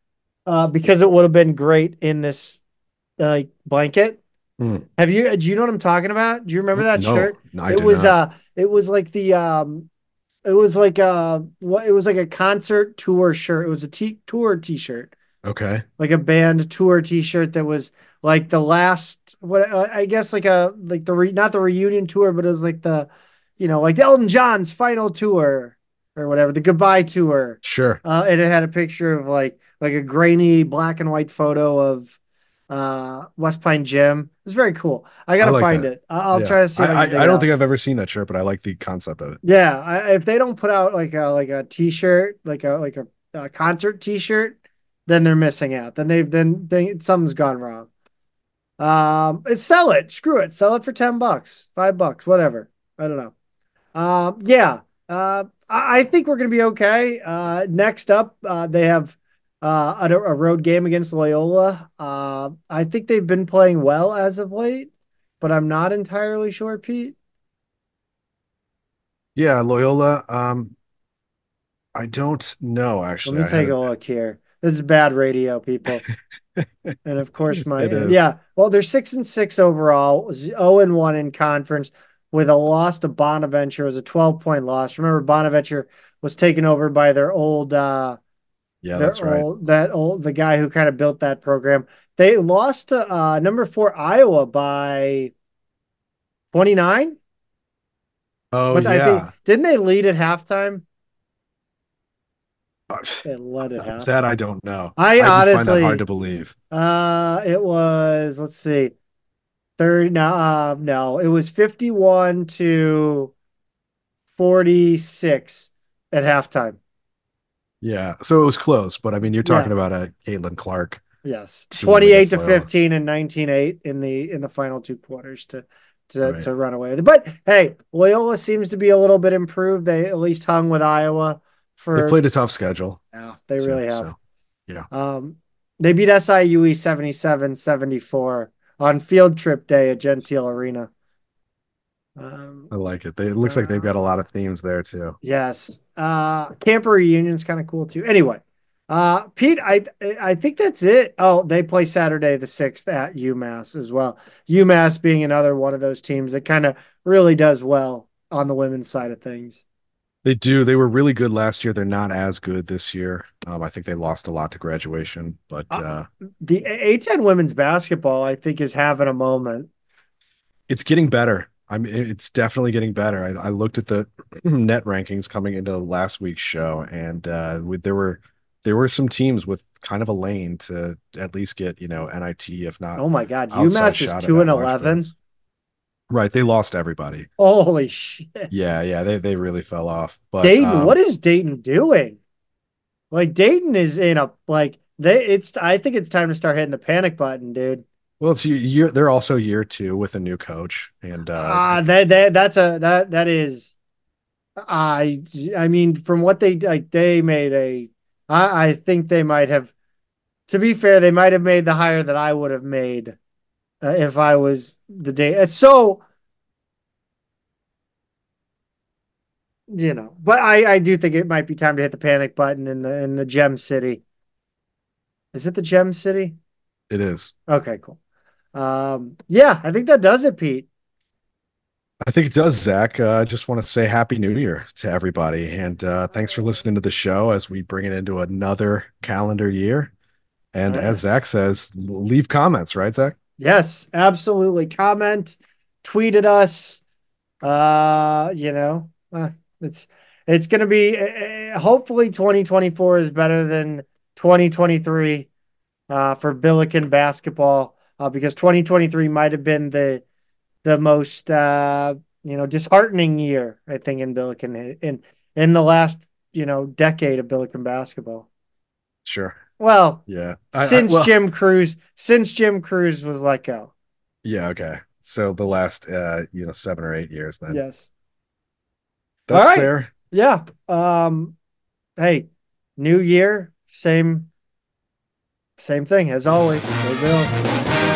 uh, because it would have been great in this uh, blanket. Hmm. Have you? Do you know what I'm talking about? Do you remember that No, shirt? no, I it was not. uh, it was like the um, it was like uh, what? It was like a concert tour shirt. It was a t- tour T-shirt, Okay. like a band tour T-shirt that was like the last. What uh, I guess like a like the re, not the reunion tour, but it was like the, you know, like the Elton John's final tour or whatever, the goodbye tour. Sure. Uh, and it had a picture of like like a grainy black and white photo of uh West Pine Gym. It's very cool. I gotta I like find that. it. I'll Yeah. try to see. I, I, I, can dig I it don't out. think I've ever seen that shirt, but I like the concept of it. Yeah, I, if they don't put out like a like a T-shirt, like a like a, a concert T-shirt, then they're missing out. Then they've then they, something's gone wrong. Um, it's sell it. Screw it. Sell it for ten bucks, five bucks, whatever. I don't know. Um, yeah. Uh, I, think we're gonna be okay. Uh, next up, uh, they have uh a, a road game against Loyola. Uh, I think they've been playing well as of late, but I'm not entirely sure, Pete. Yeah, Loyola. Um, I don't know actually. Let me I take a haven't- look here. This is bad radio, people. [LAUGHS] And of course, my yeah. Well, they're six and six overall, zero and one in conference, with a loss to Bonaventure. It was a twelve point loss. Remember, Bonaventure was taken over by their old, uh, Yeah, that's right. old, that old, the guy who kind of built that program. They lost to uh, number four Iowa by twenty nine. Oh but I yeah. think didn't they lead at halftime? They led at halftime. That I don't know. I would find that hard to believe. Uh, it was let's see, third. No, uh, no, it was fifty-one to forty-six at halftime. Yeah, so it was close, but I mean, you're talking Yeah. about a Caitlin Clark. Yes, twenty-eight to Loyola. fifteen and nineteen-eight in the in the final two quarters to to Right. to run away with it. But hey, Loyola seems to be a little bit improved. They at least hung with Iowa for. They played a tough schedule. yeah, they too, really have. so. Um, they beat SIUE 77-74 on field trip day at Gentile Arena. Um, I like it. They, it looks like they've got a lot of themes there too. yes. Uh, camper reunion's kind of cool too. Anyway, uh, Pete, I I think that's it. Oh, they play Saturday the 6th at UMass as well. UMass being another one of those teams that kind of really does well on the women's side of things. They do. They were really good last year. They're not as good this year. Um, I think they lost a lot to graduation, but Uh, uh, The A10 women's basketball, I think, is having a moment. it's getting better. I mean, it's definitely getting better. I, I looked at the [CLEARS THROAT] net rankings coming into last week's show, and uh, with, there were there were some teams with kind of a lane to at least get you know NIT, if not Oh my God, UMass is two and eleven. Right, they lost everybody. Holy shit! Yeah, yeah, they they really fell off. But Dayton, um, what is Dayton doing? Like Dayton is in a like they. It's I think it's time to start hitting the panic button, dude. Well, it's ye- year. They're also year two with a new coach, and uh, Ah, that that that's a that that is. I I mean, from what they like, they made a. I I think they might have. To be fair, they might have made the hire that I would have made, uh, if I was the day. So. You know, but I I do think it might be time to hit the panic button in the in the Gem City. Is it the Gem City? it is. Okay, cool. Um, yeah, I think that does it, Pete. I think it does, Zach. Uh, I just want to say Happy New Year to everybody, and uh, thanks for listening to the show as we bring it into another calendar year. And Yeah. as Zach says, leave comments, right, Zach? Yes, absolutely. Comment, tweet at us. Uh, you know, uh, it's it's going to be uh, hopefully 2024 is better than 2023 uh, for Billiken basketball uh, because 2023 might have been the the most uh, you know disheartening year I think in Billiken in in the last you know decade of Billiken basketball. Sure. Well, Yeah. I- I- since well, Jim Crews since Jim Crews was let go. Yeah. Okay. So the last, uh, you know, seven or eight years, then. Yes. That's right. fair. Yeah. Um hey, new year, same same thing as always. Go Bills. Bye.